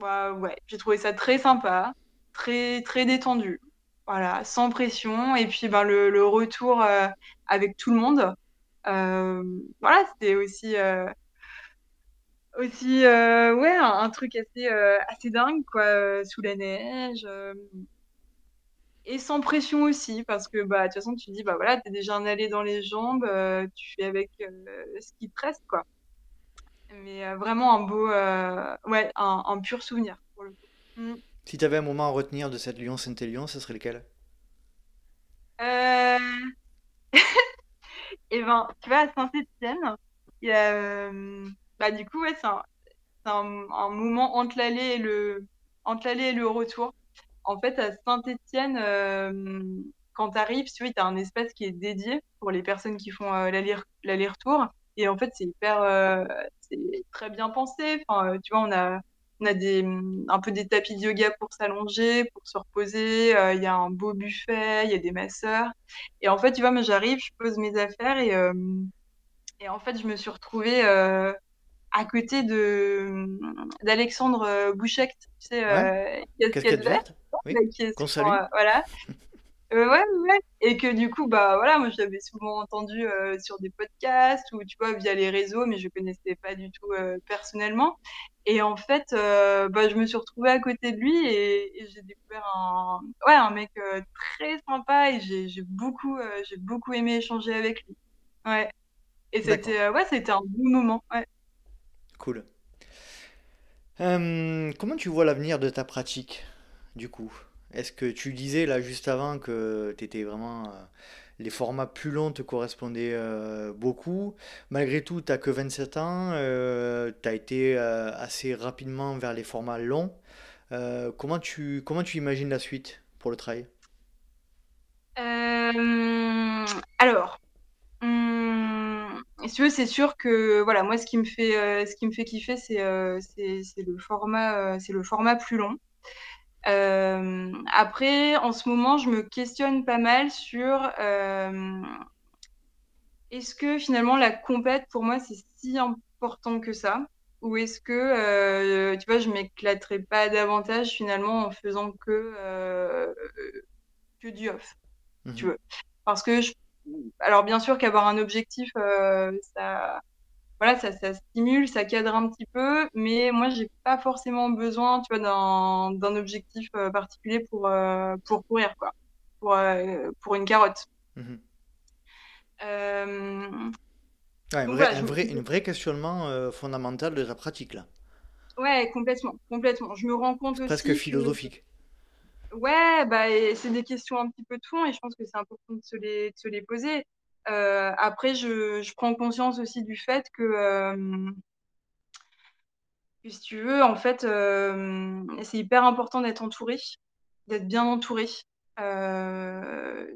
ouais, ouais, j'ai trouvé ça très sympa, très, très détendu. Voilà, sans pression. Et puis, ben, le, retour euh, avec tout le monde. Euh, voilà, c'était aussi, aussi ouais, un, truc assez, assez dingue, quoi, sous la neige. Et sans pression aussi, parce que bah, de toute façon, tu te dis, bah voilà, t'es déjà un aller dans les jambes, euh, tu fais avec euh, ce qui te reste, quoi. Mais euh, vraiment un beau, ouais, un, un pur souvenir, pour le coup. Mm. Si tu avais un moment à retenir de cette Lyon-Saint-Élion, ce serait lequel? Euh, <laughs> et ben, tu vois, à Saint-Étienne, il y a, bah, du coup, ouais, c'est un, c'est un, un moment entre l'aller et le, entre l'aller et le retour. En fait, à Saint-Étienne, euh, quand tu arrives, tu as un espace qui est dédié pour les personnes qui font euh, l'aller- l'aller-retour. Et en fait, c'est hyper, euh, c'est très bien pensé. Enfin, tu vois, on a, on a des, un peu des tapis de yoga pour s'allonger, pour se reposer. Il y a un beau buffet, il y a des masseurs. Et en fait, tu vois, moi, j'arrive, je pose mes affaires et, et en fait, je me suis retrouvée à côté de d'Alexandre Bouchek, tu sais, Ouais? euh, casquette Casquette verte verte? Oui? qui est Qu'on souvent, salue? euh, voilà. Euh, ouais, ouais. Et que du coup, bah voilà, moi je l'avais souvent entendu euh, sur des podcasts ou tu vois via les réseaux, mais je connaissais pas du tout euh, personnellement. Et en fait, bah, je me suis retrouvée à côté de lui et, et j'ai découvert un, ouais, un mec très sympa et j'ai beaucoup, j'ai beaucoup aimé échanger avec lui. Ouais. Et c'était, ouais, c'était un bon moment. Ouais. Cool. Comment tu vois l'avenir de ta pratique, du coup? Est-ce que tu disais là juste avant que tu étais vraiment... euh, les formats plus longs te correspondaient euh, beaucoup. Malgré tout, tu n'as que 27 ans. tu as été euh, assez rapidement vers les formats longs. Euh, comment tu, comment tu imagines la suite pour le trail? Euh, alors, hum, si tu veux, c'est sûr que voilà, moi, ce qui me fait, euh, ce qui me fait kiffer, c'est euh, le format, euh, c'est le format plus long. Euh, après, en ce moment, je me questionne pas mal sur euh, est-ce que finalement la compète pour moi c'est si important que ça? Ou est-ce que euh, tu vois, je m'éclaterais pas davantage finalement en faisant que, que du off, tu Mhm, veux. Parce que je... alors bien sûr qu'avoir un objectif, ça, voilà, ça, ça stimule, ça cadre un petit peu, mais moi j'ai pas forcément besoin, tu vois, d'un objectif euh, particulier pour euh, pour courir quoi, pour euh, pour une carotte. mhm. Euh, Ouais, un donc vrai, voilà, un questionnement fondamental de ta pratique là. Ouais, complètement, complètement. Je me rends compte Presque aussi que, philosophique. ouais, bah, c'est des questions un petit peu de fond et je pense que c'est important de se les, de se les poser. Euh, après, je, je prends conscience aussi du fait que, euh, si tu veux, en fait, euh, c'est hyper important d'être entouré, d'être bien entouré. Euh,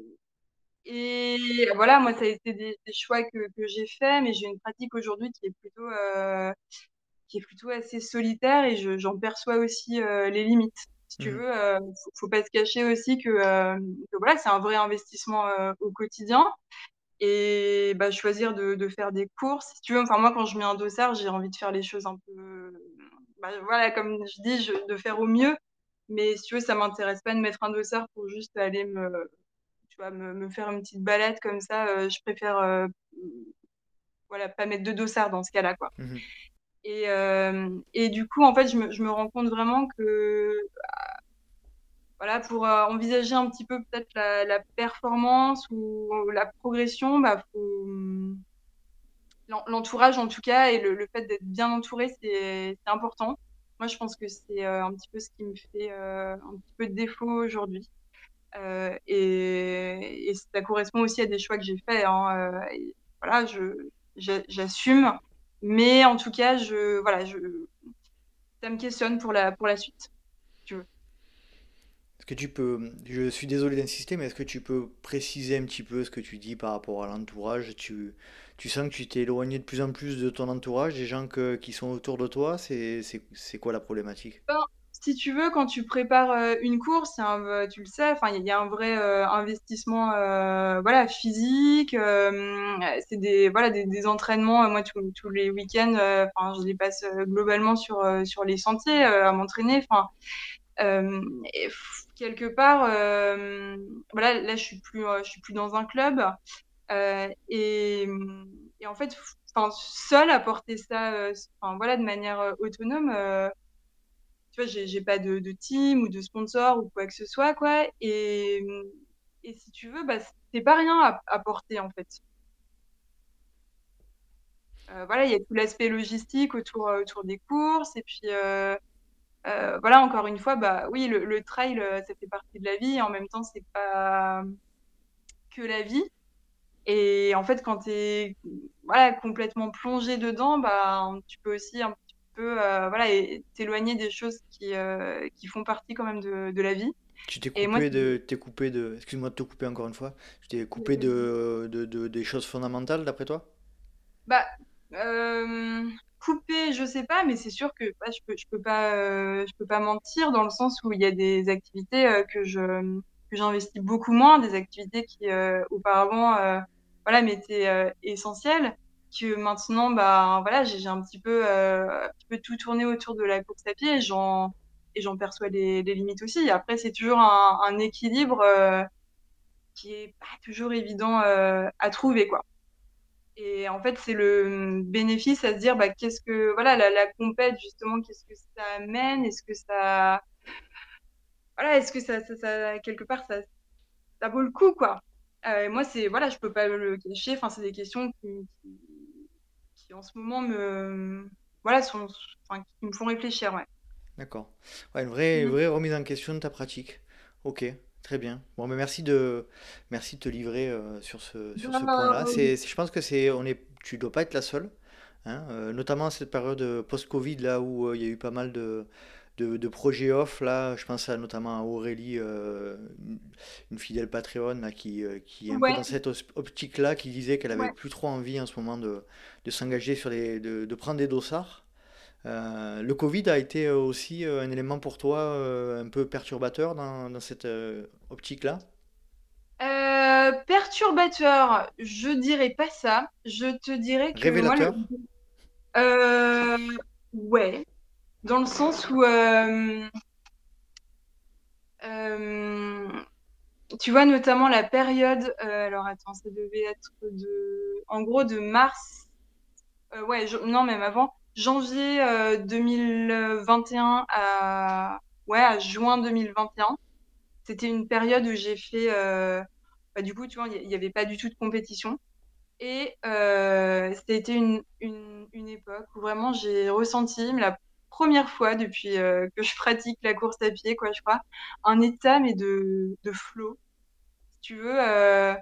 et voilà, moi, ça a été des, des choix que, que j'ai faits, mais j'ai une pratique aujourd'hui qui est plutôt, euh, qui est plutôt assez solitaire et je, j'en perçois aussi les limites. Si tu Mhm, veux, faut, faut pas se cacher aussi que, que voilà, c'est un vrai investissement au quotidien et bah, choisir de, de faire des courses. Si tu veux, enfin moi quand je mets un dossard, j'ai envie de faire les choses un peu, bah, voilà, comme je dis, je, de faire au mieux. Mais si tu veux, ça m'intéresse pas de mettre un dossard pour juste aller me, tu vois, me, me faire une petite balade comme ça. Euh, je préfère, euh, voilà, pas mettre de dossard dans ce cas-là, quoi. mhm. Et, euh, et du coup, en fait, je me, je me rends compte vraiment que, voilà, pour euh, envisager un petit peu peut-être la, performance ou la progression, bah, hum, l'en- l'entourage en tout cas et le, fait d'être bien entouré, c'est, important. Moi, je pense que c'est euh, un petit peu ce qui me fait euh, un petit peu de défaut aujourd'hui. Et, ça correspond aussi à des choix que j'ai faits. Hein, voilà, j'assume. Mais en tout cas, voilà, ça me questionne pour la suite, si tu veux. Est-ce que tu peux, je suis désolé d'insister, mais est-ce que tu peux préciser un petit peu ce que tu dis par rapport à l'entourage? Tu, tu sens que tu t'es éloigné de plus en plus de ton entourage, des gens que- qui sont autour de toi, c'est, quoi la problématique? Si tu veux, quand tu prépares euh, une course, euh, tu le sais, il y, a un vrai euh, investissement, voilà, physique. c'est des, voilà, des, des entraînements. moi, tous les week-ends, je les passe globalement sur sur les sentiers à m'entraîner. Quelque part, euh, voilà, là, je suis plus, euh, je suis plus dans un club. euh, et, et en fait, seule à porter ça, voilà, de manière autonome. tu vois, j'ai pas de, team ou de sponsor ou quoi que ce soit, quoi. Et, et si tu veux, bah, c'est pas rien à, à porter, en fait. Voilà, il y a tout l'aspect logistique autour, autour des courses. Et puis, euh, voilà, encore une fois, bah, oui, le, le trail, euh, ça fait partie de la vie. Et en même temps, c'est pas que la vie. Et en fait, quand tu es voilà, complètement plongé dedans, bah, tu peux aussi un petit peu euh, voilà, t'éloigner des choses qui, euh, qui font partie quand même de, de la vie. Tu t'es moi, coupé de, t'es coupé de, excuse-moi de te couper encore une fois, tu t'es coupé de, de, de- des choses fondamentales d'après toi? Bah, euh, couper, je sais pas, mais c'est sûr que bah, je peux, peux pas, euh, je peux pas mentir dans le sens où il y a des activités euh, que je, que j'investis beaucoup moins, des activités qui euh, auparavant, voilà, m'étaient essentielles, que maintenant, bah, voilà, j'ai un petit peu, un tout tourné autour de la course à pied et j'en, et j'en perçois les, limites aussi. Après, c'est toujours un, équilibre qui est pas toujours évident à trouver, quoi. Et en fait, c'est le bénéfice à se dire, bah, qu'est-ce que, voilà, la, la compète, justement, qu'est-ce que ça amène? Est-ce que ça, voilà, est-ce que ça, ça, ça- quelque part, ça, ça vaut le coup, quoi? Euh, moi, c'est, voilà, je peux pas le cacher. Enfin, c'est des questions qui, qui, qui, en ce moment me, voilà, sont, qui me font réfléchir, ouais. D'accord. Ouais, une vraie, Mm. vraie remise en question de ta pratique. Ok, très bien. Bon, mais merci de, merci de te livrer euh, sur ce, sur ce point-là. C'est, je pense que c'est, on est, tu dois pas être la seule, hein, euh, notamment à cette période euh, post-Covid là où euh, il y a eu pas mal de, de, de projets off là. Je pense à, notamment à Aurélie, une fidèle Patreon là, qui, qui est un peu dans cette os- optique-là, qui disait qu'elle avait ouais. plus trop envie en ce moment de, de s'engager sur les, de, de prendre des dossards. Euh, le Covid a été aussi euh, un élément pour toi euh, un peu perturbateur dans, dans cette euh, optique-là? Perturbateur, je dirais pas ça. Je te dirais que moi, le... Révélateur? ouais, dans le sens où, tu vois, notamment la période, alors attends, ça devait être de, en gros, de mars, ouais, je- non, même avant, janvier euh, 2021 à, ouais, à juin 2021. C'était une période où j'ai fait, euh, bah, du coup, tu vois, il n'y avait pas du tout de compétition. Et euh, c'était une, une, une époque où vraiment j'ai ressenti la première fois depuis euh, que je pratique la course à pied, quoi, je crois, un état mais de, de flow. Si tu veux, euh,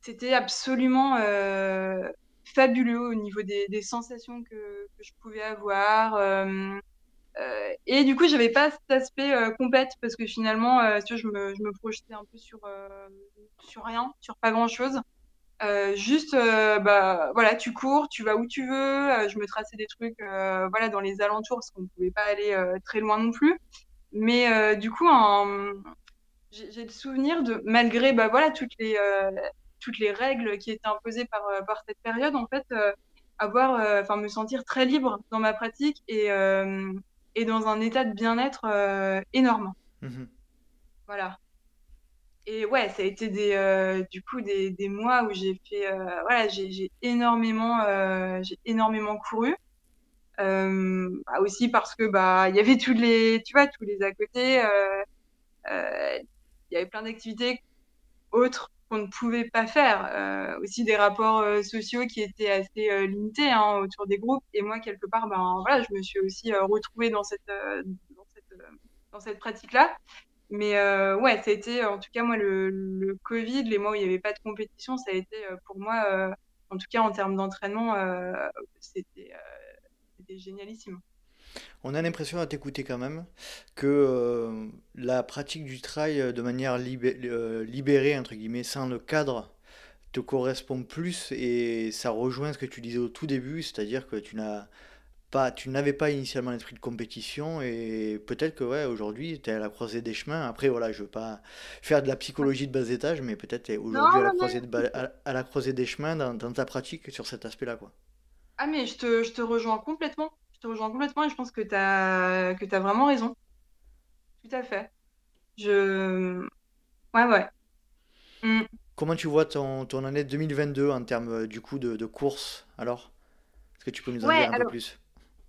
c'était absolument euh, fabuleux au niveau des, sensations que, je pouvais avoir. euh, euh, et du coup, j'avais pas cet aspect euh, compète parce que finalement, tu vois, je me, je me projetais un peu sur, sur rien, sur pas grand-chose. Euh, juste, bah, voilà, tu cours, tu vas où tu veux. Je me traçais des trucs, voilà, dans les alentours parce qu'on ne pouvait pas aller très loin non plus. Mais du coup, j'ai le souvenir de, malgré, bah, voilà, toutes les, toutes les règles qui étaient imposées par, euh, par cette période, en fait, euh, avoir, euh, enfin, me sentir très libre dans ma pratique et, et dans un état de bien-être énorme. Mhm. Voilà. Et ouais, ça a été des, euh, du coup des, des mois où j'ai fait, euh, voilà, j'ai énormément, euh, j'ai énormément couru. Bah aussi parce que bah il y avait tous les, tu vois, tous les à côté. il y avait plein d'activités autres qu'on ne pouvait pas faire. Euh, aussi des rapports euh, sociaux qui étaient assez euh, limités hein, autour des groupes. Et moi, quelque part, ben voilà, je me suis aussi retrouvée dans cette, dans cette, dans cette pratique-là. Mais ouais, été, en tout cas, moi, le, le Covid, les mois où il n'y avait pas de compétition, ça a été pour moi, en tout cas en termes d'entraînement, c'était c'était génialissime. On a l'impression à t'écouter quand même que euh, la pratique du trail euh, de manière libé- euh, libérée, entre guillemets, sans le cadre, te correspond plus et ça rejoint ce que tu disais au tout début, c'est-à-dire que tu n'as pas, tu n'avais pas initialement l'esprit de compétition et peut-être que ouais, aujourd'hui tu es à la croisée des chemins. Après voilà, je veux pas faire de la psychologie de bas étage, mais peut-être tu es aujourd'hui à la non, croisée de non. ba- à, à la croisée des chemins dans, dans ta pratique sur cet aspect-là quoi. Ah, mais je te, je te rejoins complètement. Je te rejoins complètement et je pense que tu as, que vraiment raison. Tout à fait. Je... Ouais, ouais. Mm. Comment tu vois ton, ton année 2022 en termes euh, du coup de, de course alors? Est-ce que tu peux nous en Ouais, dire un peu plus?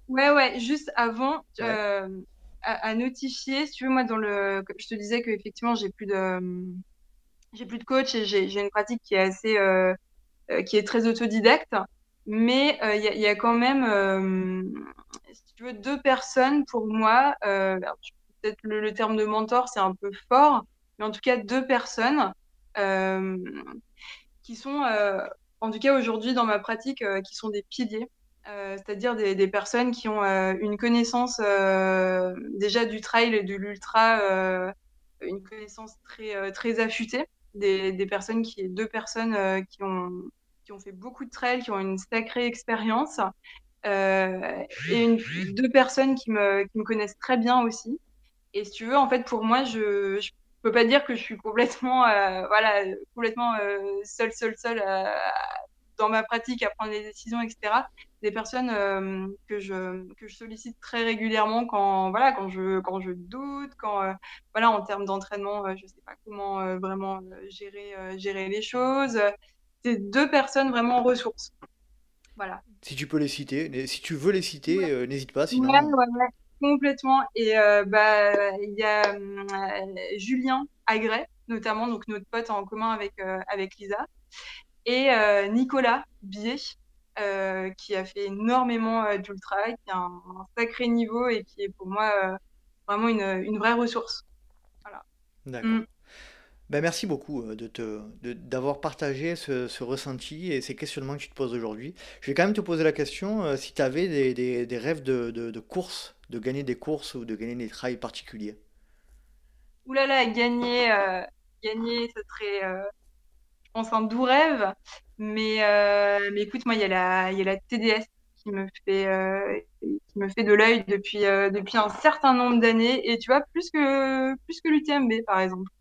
ouais, ouais, juste avant, Ouais. euh, à, à notifier, si tu veux, moi, dans le, je te disais que effectivement, j'ai plus de, j'ai plus de coach et j'ai, une pratique qui est assez, euh, qui est très autodidacte, mais euh, il y a, quand même, euh, si tu veux, deux personnes pour moi. Euh, peut-être le, terme de mentor, c'est un peu fort, mais en tout cas deux personnes qui sont, en tout cas aujourd'hui dans ma pratique, qui sont des piliers. C'est-à-dire des, personnes qui ont une connaissance déjà du trail et de l'ultra, une connaissance très, très affûtée des, personnes qui, deux personnes qui ont, qui ont fait beaucoup de trail, qui ont une sacrée expérience, euh, et une, deux personnes qui me, connaissent très bien aussi. Et si tu veux, en fait, pour moi, je, je peux pas dire que je suis complètement, euh, voilà, complètement euh, seule, seule, seule euh, dans ma pratique à prendre des décisions, etc. Des personnes euh, que je sollicite très régulièrement quand voilà quand je doute, quand voilà en termes d'entraînement, je sais pas comment vraiment gérer les choses. C'est deux personnes vraiment ressources. Voilà. Si tu peux les citer, si tu veux les Ouais, citer, euh, n'hésite pas, sinon. ouais, ouais, complètement. Et euh, bah il y a euh, Julien Agrès notamment, donc notre pote en commun avec avec Lisa, et Nicolas Bier, qui a fait énormément d'ultra, qui a un, sacré niveau et qui est pour moi vraiment une, une, vraie ressource. Voilà. D'accord. Mm. Ben, merci beaucoup euh, de te, d'avoir partagé ce, ressenti et ces questionnements que tu te poses aujourd'hui. Je vais quand même te poser la question euh, si tu avais des, des, rêves de, de, course, de gagner des courses ou de gagner des trails particuliers. Ouh là là, gagner, euh, gagner, ce serait, je pense, un doux rêve. Mais, mais écoute, moi, il y, a la, y a la TDS qui me fait, qui me fait de l'œil depuis, depuis un certain nombre d'années. Et tu vois, plus que, plus que l'UTMB, par exemple.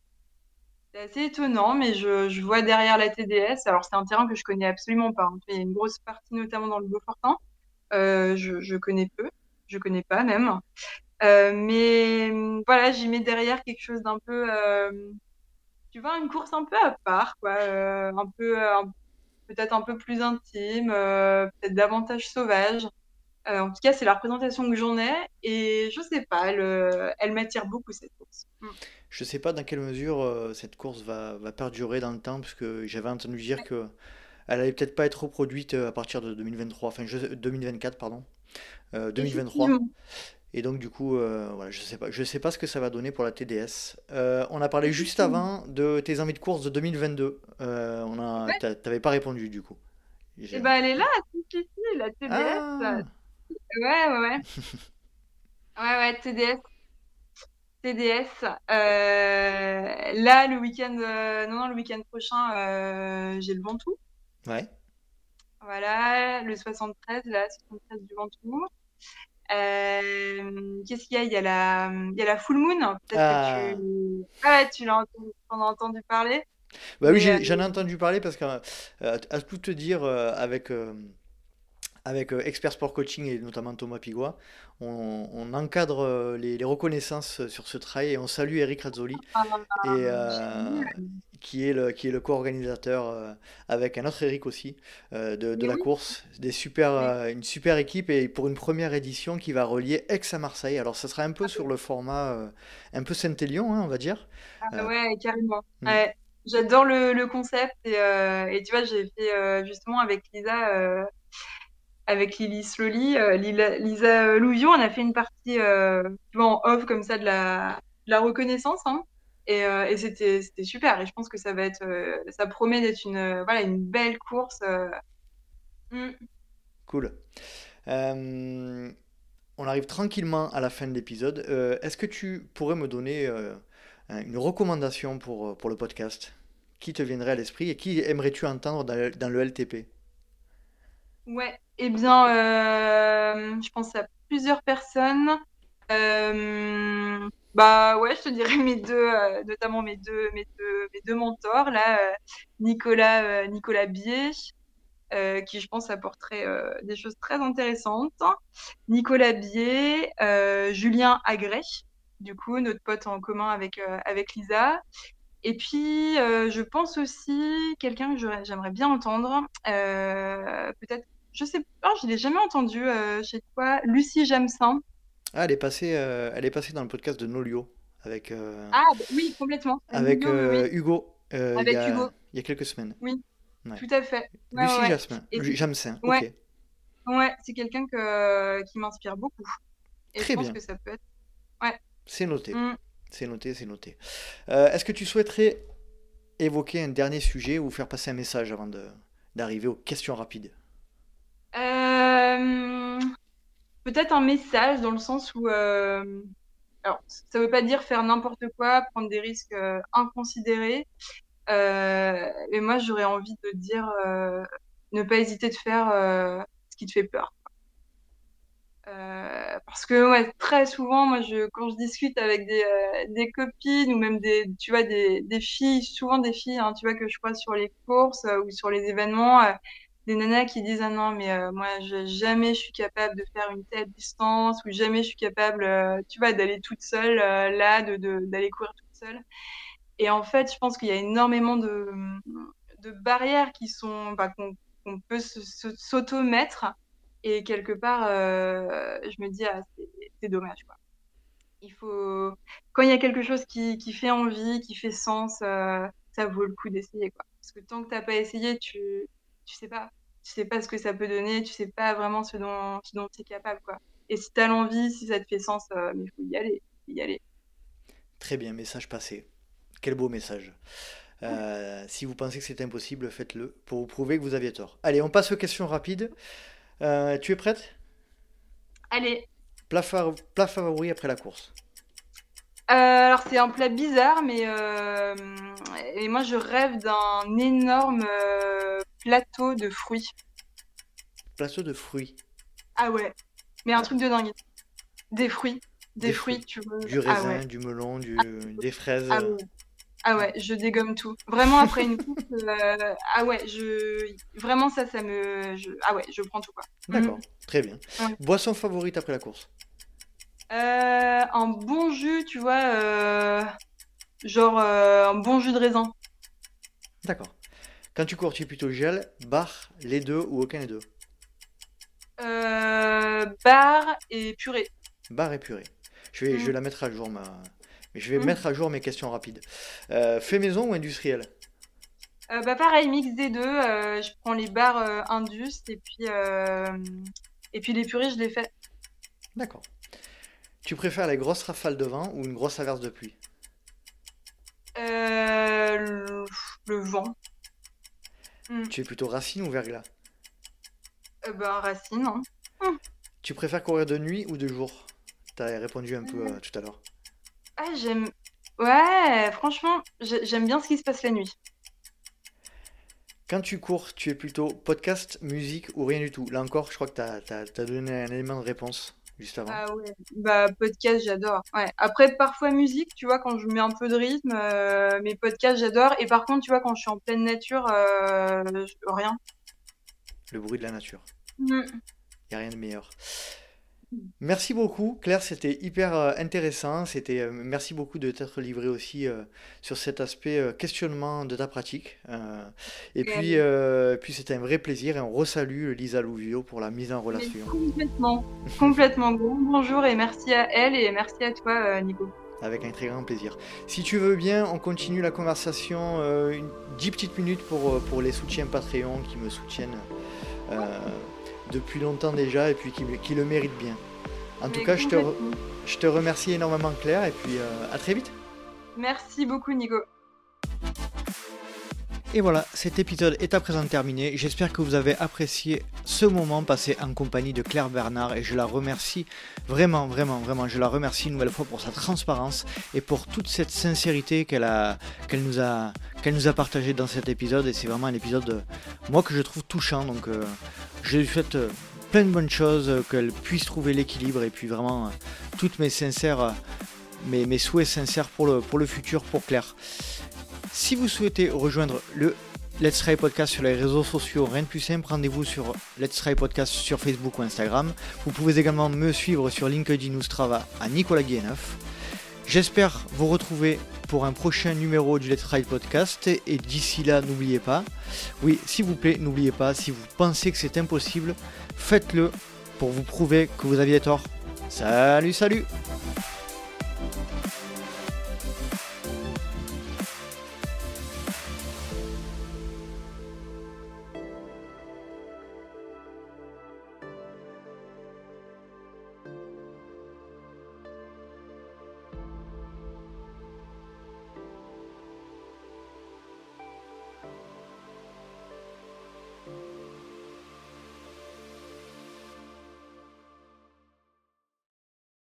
C'est assez étonnant, mais je, vois derrière la TDS. Alors, c'est un terrain que je connais absolument pas. Hein. Il y a une grosse partie, notamment dans le Beaufortin. Euh, je, connais peu. Je connais pas même. Euh, mais voilà, j'y mets derrière quelque chose d'un peu. Euh, tu vois, une course un peu à part, quoi. Euh, un peu. peut-être un peu plus intime, peut-être davantage sauvage. En tout cas, c'est la représentation que j'en ai et je sais pas, elle, elle m'attire beaucoup cette course. Mm. Je sais pas dans quelle mesure euh, cette course va, va, perdurer dans le temps, parce que j'avais entendu dire que elle allait peut-être pas être reproduite euh, à partir de 2023, enfin 2024 pardon, 2023. Et donc du coup, voilà, je sais pas, je sais pas ce que ça va donner pour la TDS. on a parlé juste avant de tes envies de course de 2022. on a, t'avais pas répondu du coup. Eh ben, elle est là, ici, la TDS. Ah. Ouais, ouais, ouais. <laughs> ouais, ouais, TDS. TDS. Euh, là, le week-end, euh, non, non, le week-end prochain, euh, j'ai le Ventoux. Ouais. Voilà, le 73, là, 73 du Ventoux. Qu'est-ce qu'il y a? Il y a la, il y a la Full Moon. Peut-être que tu, ah. ouais, tu l'as entendu, en as entendu parler. Bah oui, j'en ai, entendu parler parce qu'à à tout te dire, avec avec euh, Expert Sport Coaching et notamment Thomas Pigua, on, encadre euh, les, reconnaissances sur ce travail et on salue Eric Razzoli, ah, et, euh, qui est le, qui est le co-organisateur avec un autre Eric aussi de, la course. Des super, une super équipe et pour une première édition qui va relier Aix à Marseille. Alors ça sera un peu ah sur le format un peu Saint-Élion, hein, on va dire. Ah, ouais, carrément. Hmm. J'adore le, concept et, et, tu vois, j'ai fait justement avec Lisa avec Lily Slowly, euh, Lisa Louvion, on a fait une partie euh, en off comme ça de la, reconnaissance. Hein. Et, euh, c'était super. Et je pense que ça va être, ça promet d'être une, voilà, une belle course. Mm. Cool. on arrive tranquillement à la fin de l'épisode. Est-ce que tu pourrais me donner une recommandation pour, le podcast? Qui te viendrait à l'esprit et qui aimerais-tu entendre dans le LTP Ouais, eh bien, euh, je pense à plusieurs personnes. Euh, bah ouais, je te dirais mes deux, euh, notamment mes deux, mes deux, mes deux mentors là, Nicolas, Nicolas Bier, qui je pense apporterait des choses très intéressantes. Nicolas Bier, Julien Agré, du coup notre pote en commun avec avec Lisa. Et puis, je pense aussi quelqu'un que j'aimerais bien entendre, peut-être je sais pas, je l'ai jamais entendu euh, chez toi. Lucie Jamsin. Ah, elle est passée, euh, elle est passée dans le podcast de Nolio avec. Euh, ah bah oui, complètement. Avec Hugo. avec il y a, Hugo. Il y a quelques semaines. Oui. Tout à fait. Lucie Jamsin. Ok. Ouais, c'est quelqu'un que... qui m'inspire beaucoup. Et Très je pense que ça peut être. Ouais. C'est noté. Mm. C'est noté, c'est noté. Est-ce que tu souhaiterais évoquer un dernier sujet ou faire passer un message avant d'arriver aux questions rapides? Euh, peut-être un message dans le sens où, euh, alors, ça veut pas dire faire n'importe quoi, prendre des risques euh, inconsidérés. mais moi, j'aurais envie de dire ne pas hésiter de faire ce qui te fait peur. parce que ouais, très souvent, moi, quand je discute avec des, copines ou même des, tu vois, des, filles, souvent des filles, hein, tu vois, que je crois sur les courses ou sur les événements, des nanas qui disent ah non mais euh, moi je, jamais je suis capable de faire une telle distance ou jamais je suis capable euh, tu vois d'aller toute seule euh, là de d'aller courir toute seule. Et en fait je pense qu'il y a énormément de, de barrières qui sont bah, qu'on peut s'auto-mettre. Et quelque part je me dis ah, c'est dommage quoi. Il faut quand il y a quelque chose qui, qui fait envie qui fait sens ça vaut le coup d'essayer quoi. Parce que tant que t'as pas essayé tu tu sais pas tu sais pas ce que ça peut donner, tu sais pas vraiment ce dont, ce dont tu es capable. Quoi. Et si tu as l'envie, si ça te fait sens, euh, il faut y aller, y aller. Très bien, message passé. Quel beau message. Euh, si vous pensez que c'est impossible, faites-le pour vous prouver que vous aviez tort. Allez, on passe aux questions rapides. Euh, tu es prête? Allez. Plat, favori après la course alors c'est un plat bizarre, mais et moi je rêve d'un énorme plateau de fruits. Plateau de fruits. Ah ouais, mais un truc de dingue. Des fruits, des, fruits, tu veux. Du ah raisin, du melon, du... des fraises. Ah ouais. Ah ouais, je dégomme tout. Vraiment après une course, <laughs> euh, ah ouais, je vraiment ça, ça me, ah ouais, je prends tout quoi. D'accord, très bien. Boisson favorite après la course? Euh, Un bon jus, tu vois, euh, genre un bon jus de raisin. D'accord. Quand tu cours, tu es plutôt gel, bar, les deux ou aucun des deux Bar et purée. Bar et purée. Je vais, je vais mm. la mettre à jour ma, je vais mm. mettre à jour mes questions rapides. Euh, fait maison ou industriel euh, bah pareil, mix des deux. Euh, je prends les barres Indus et puis, et puis les purées, je les fais. D'accord. Tu préfères les grosses rafales de vent ou une grosse averse de pluie? Le... vent. Mm. Tu es plutôt racine ou verglas? Bah, racine. Hein. Mm. Tu préfères courir de nuit ou de jour? Tu as répondu un peu tout à l'heure. Ah, j'aime. Ouais, franchement, j'aime bien ce qui se passe la nuit. Quand tu cours, tu es plutôt podcast, musique ou rien du tout? Là encore, je crois que tu as, donné un élément de réponse juste avant. Ah ouais, bah podcast, j'adore. Ouais. Après, parfois musique, tu vois, quand je mets un peu de rythme, euh, mais podcast, j'adore. Et par contre, tu vois, quand je suis en pleine nature, euh, rien. Le bruit de la nature. Il mm. n'y a rien de meilleur. Merci beaucoup, Claire, c'était hyper euh, intéressant. C'était euh, merci beaucoup de t'être livré aussi euh, sur cet aspect questionnement de ta pratique. et puis, puis c'était un vrai plaisir et on resalue Lisa Louvio pour la mise en relation. complètement, <laughs> complètement. bonjour et merci à elle et merci à toi, Nico. Avec un très grand plaisir. Si tu veux bien, on continue la conversation une, 10 petites minutes pour, pour les soutiens Patreon qui me soutiennent depuis longtemps déjà et puis qui, le mérite bien. En tout cas, je te, je te remercie énormément Claire et puis euh, à très vite. Merci beaucoup Nico. Et voilà, cet épisode est à présent terminé. J'espère que vous avez apprécié ce moment passé en compagnie de Claire Bernard et je la remercie vraiment, vraiment, vraiment. Je la remercie une nouvelle fois pour sa transparence et pour toute cette sincérité qu'elle nous a, qu'elle nous a partagé dans cet épisode. Et c'est vraiment un épisode, euh, moi, que je trouve touchant. Donc, euh, je lui souhaite euh, plein de bonnes choses, qu'elle puisse trouver l'équilibre et puis vraiment toutes mes sincères, mes, mes souhaits sincères pour le futur pour Claire. Si vous souhaitez rejoindre le Let's Try Podcast sur les réseaux sociaux, rien de plus simple, rendez-vous sur Let's Try Podcast sur Facebook ou Instagram. Vous pouvez également me suivre sur LinkedIn ou Strava à Nicolas Guéneuf. J'espère vous retrouver pour un prochain numéro du Let's Try Podcast et d'ici là, n'oubliez pas, oui, s'il vous plaît, n'oubliez pas, si vous pensez que c'est impossible, faites-le pour vous prouver que vous aviez tort. Salut, salut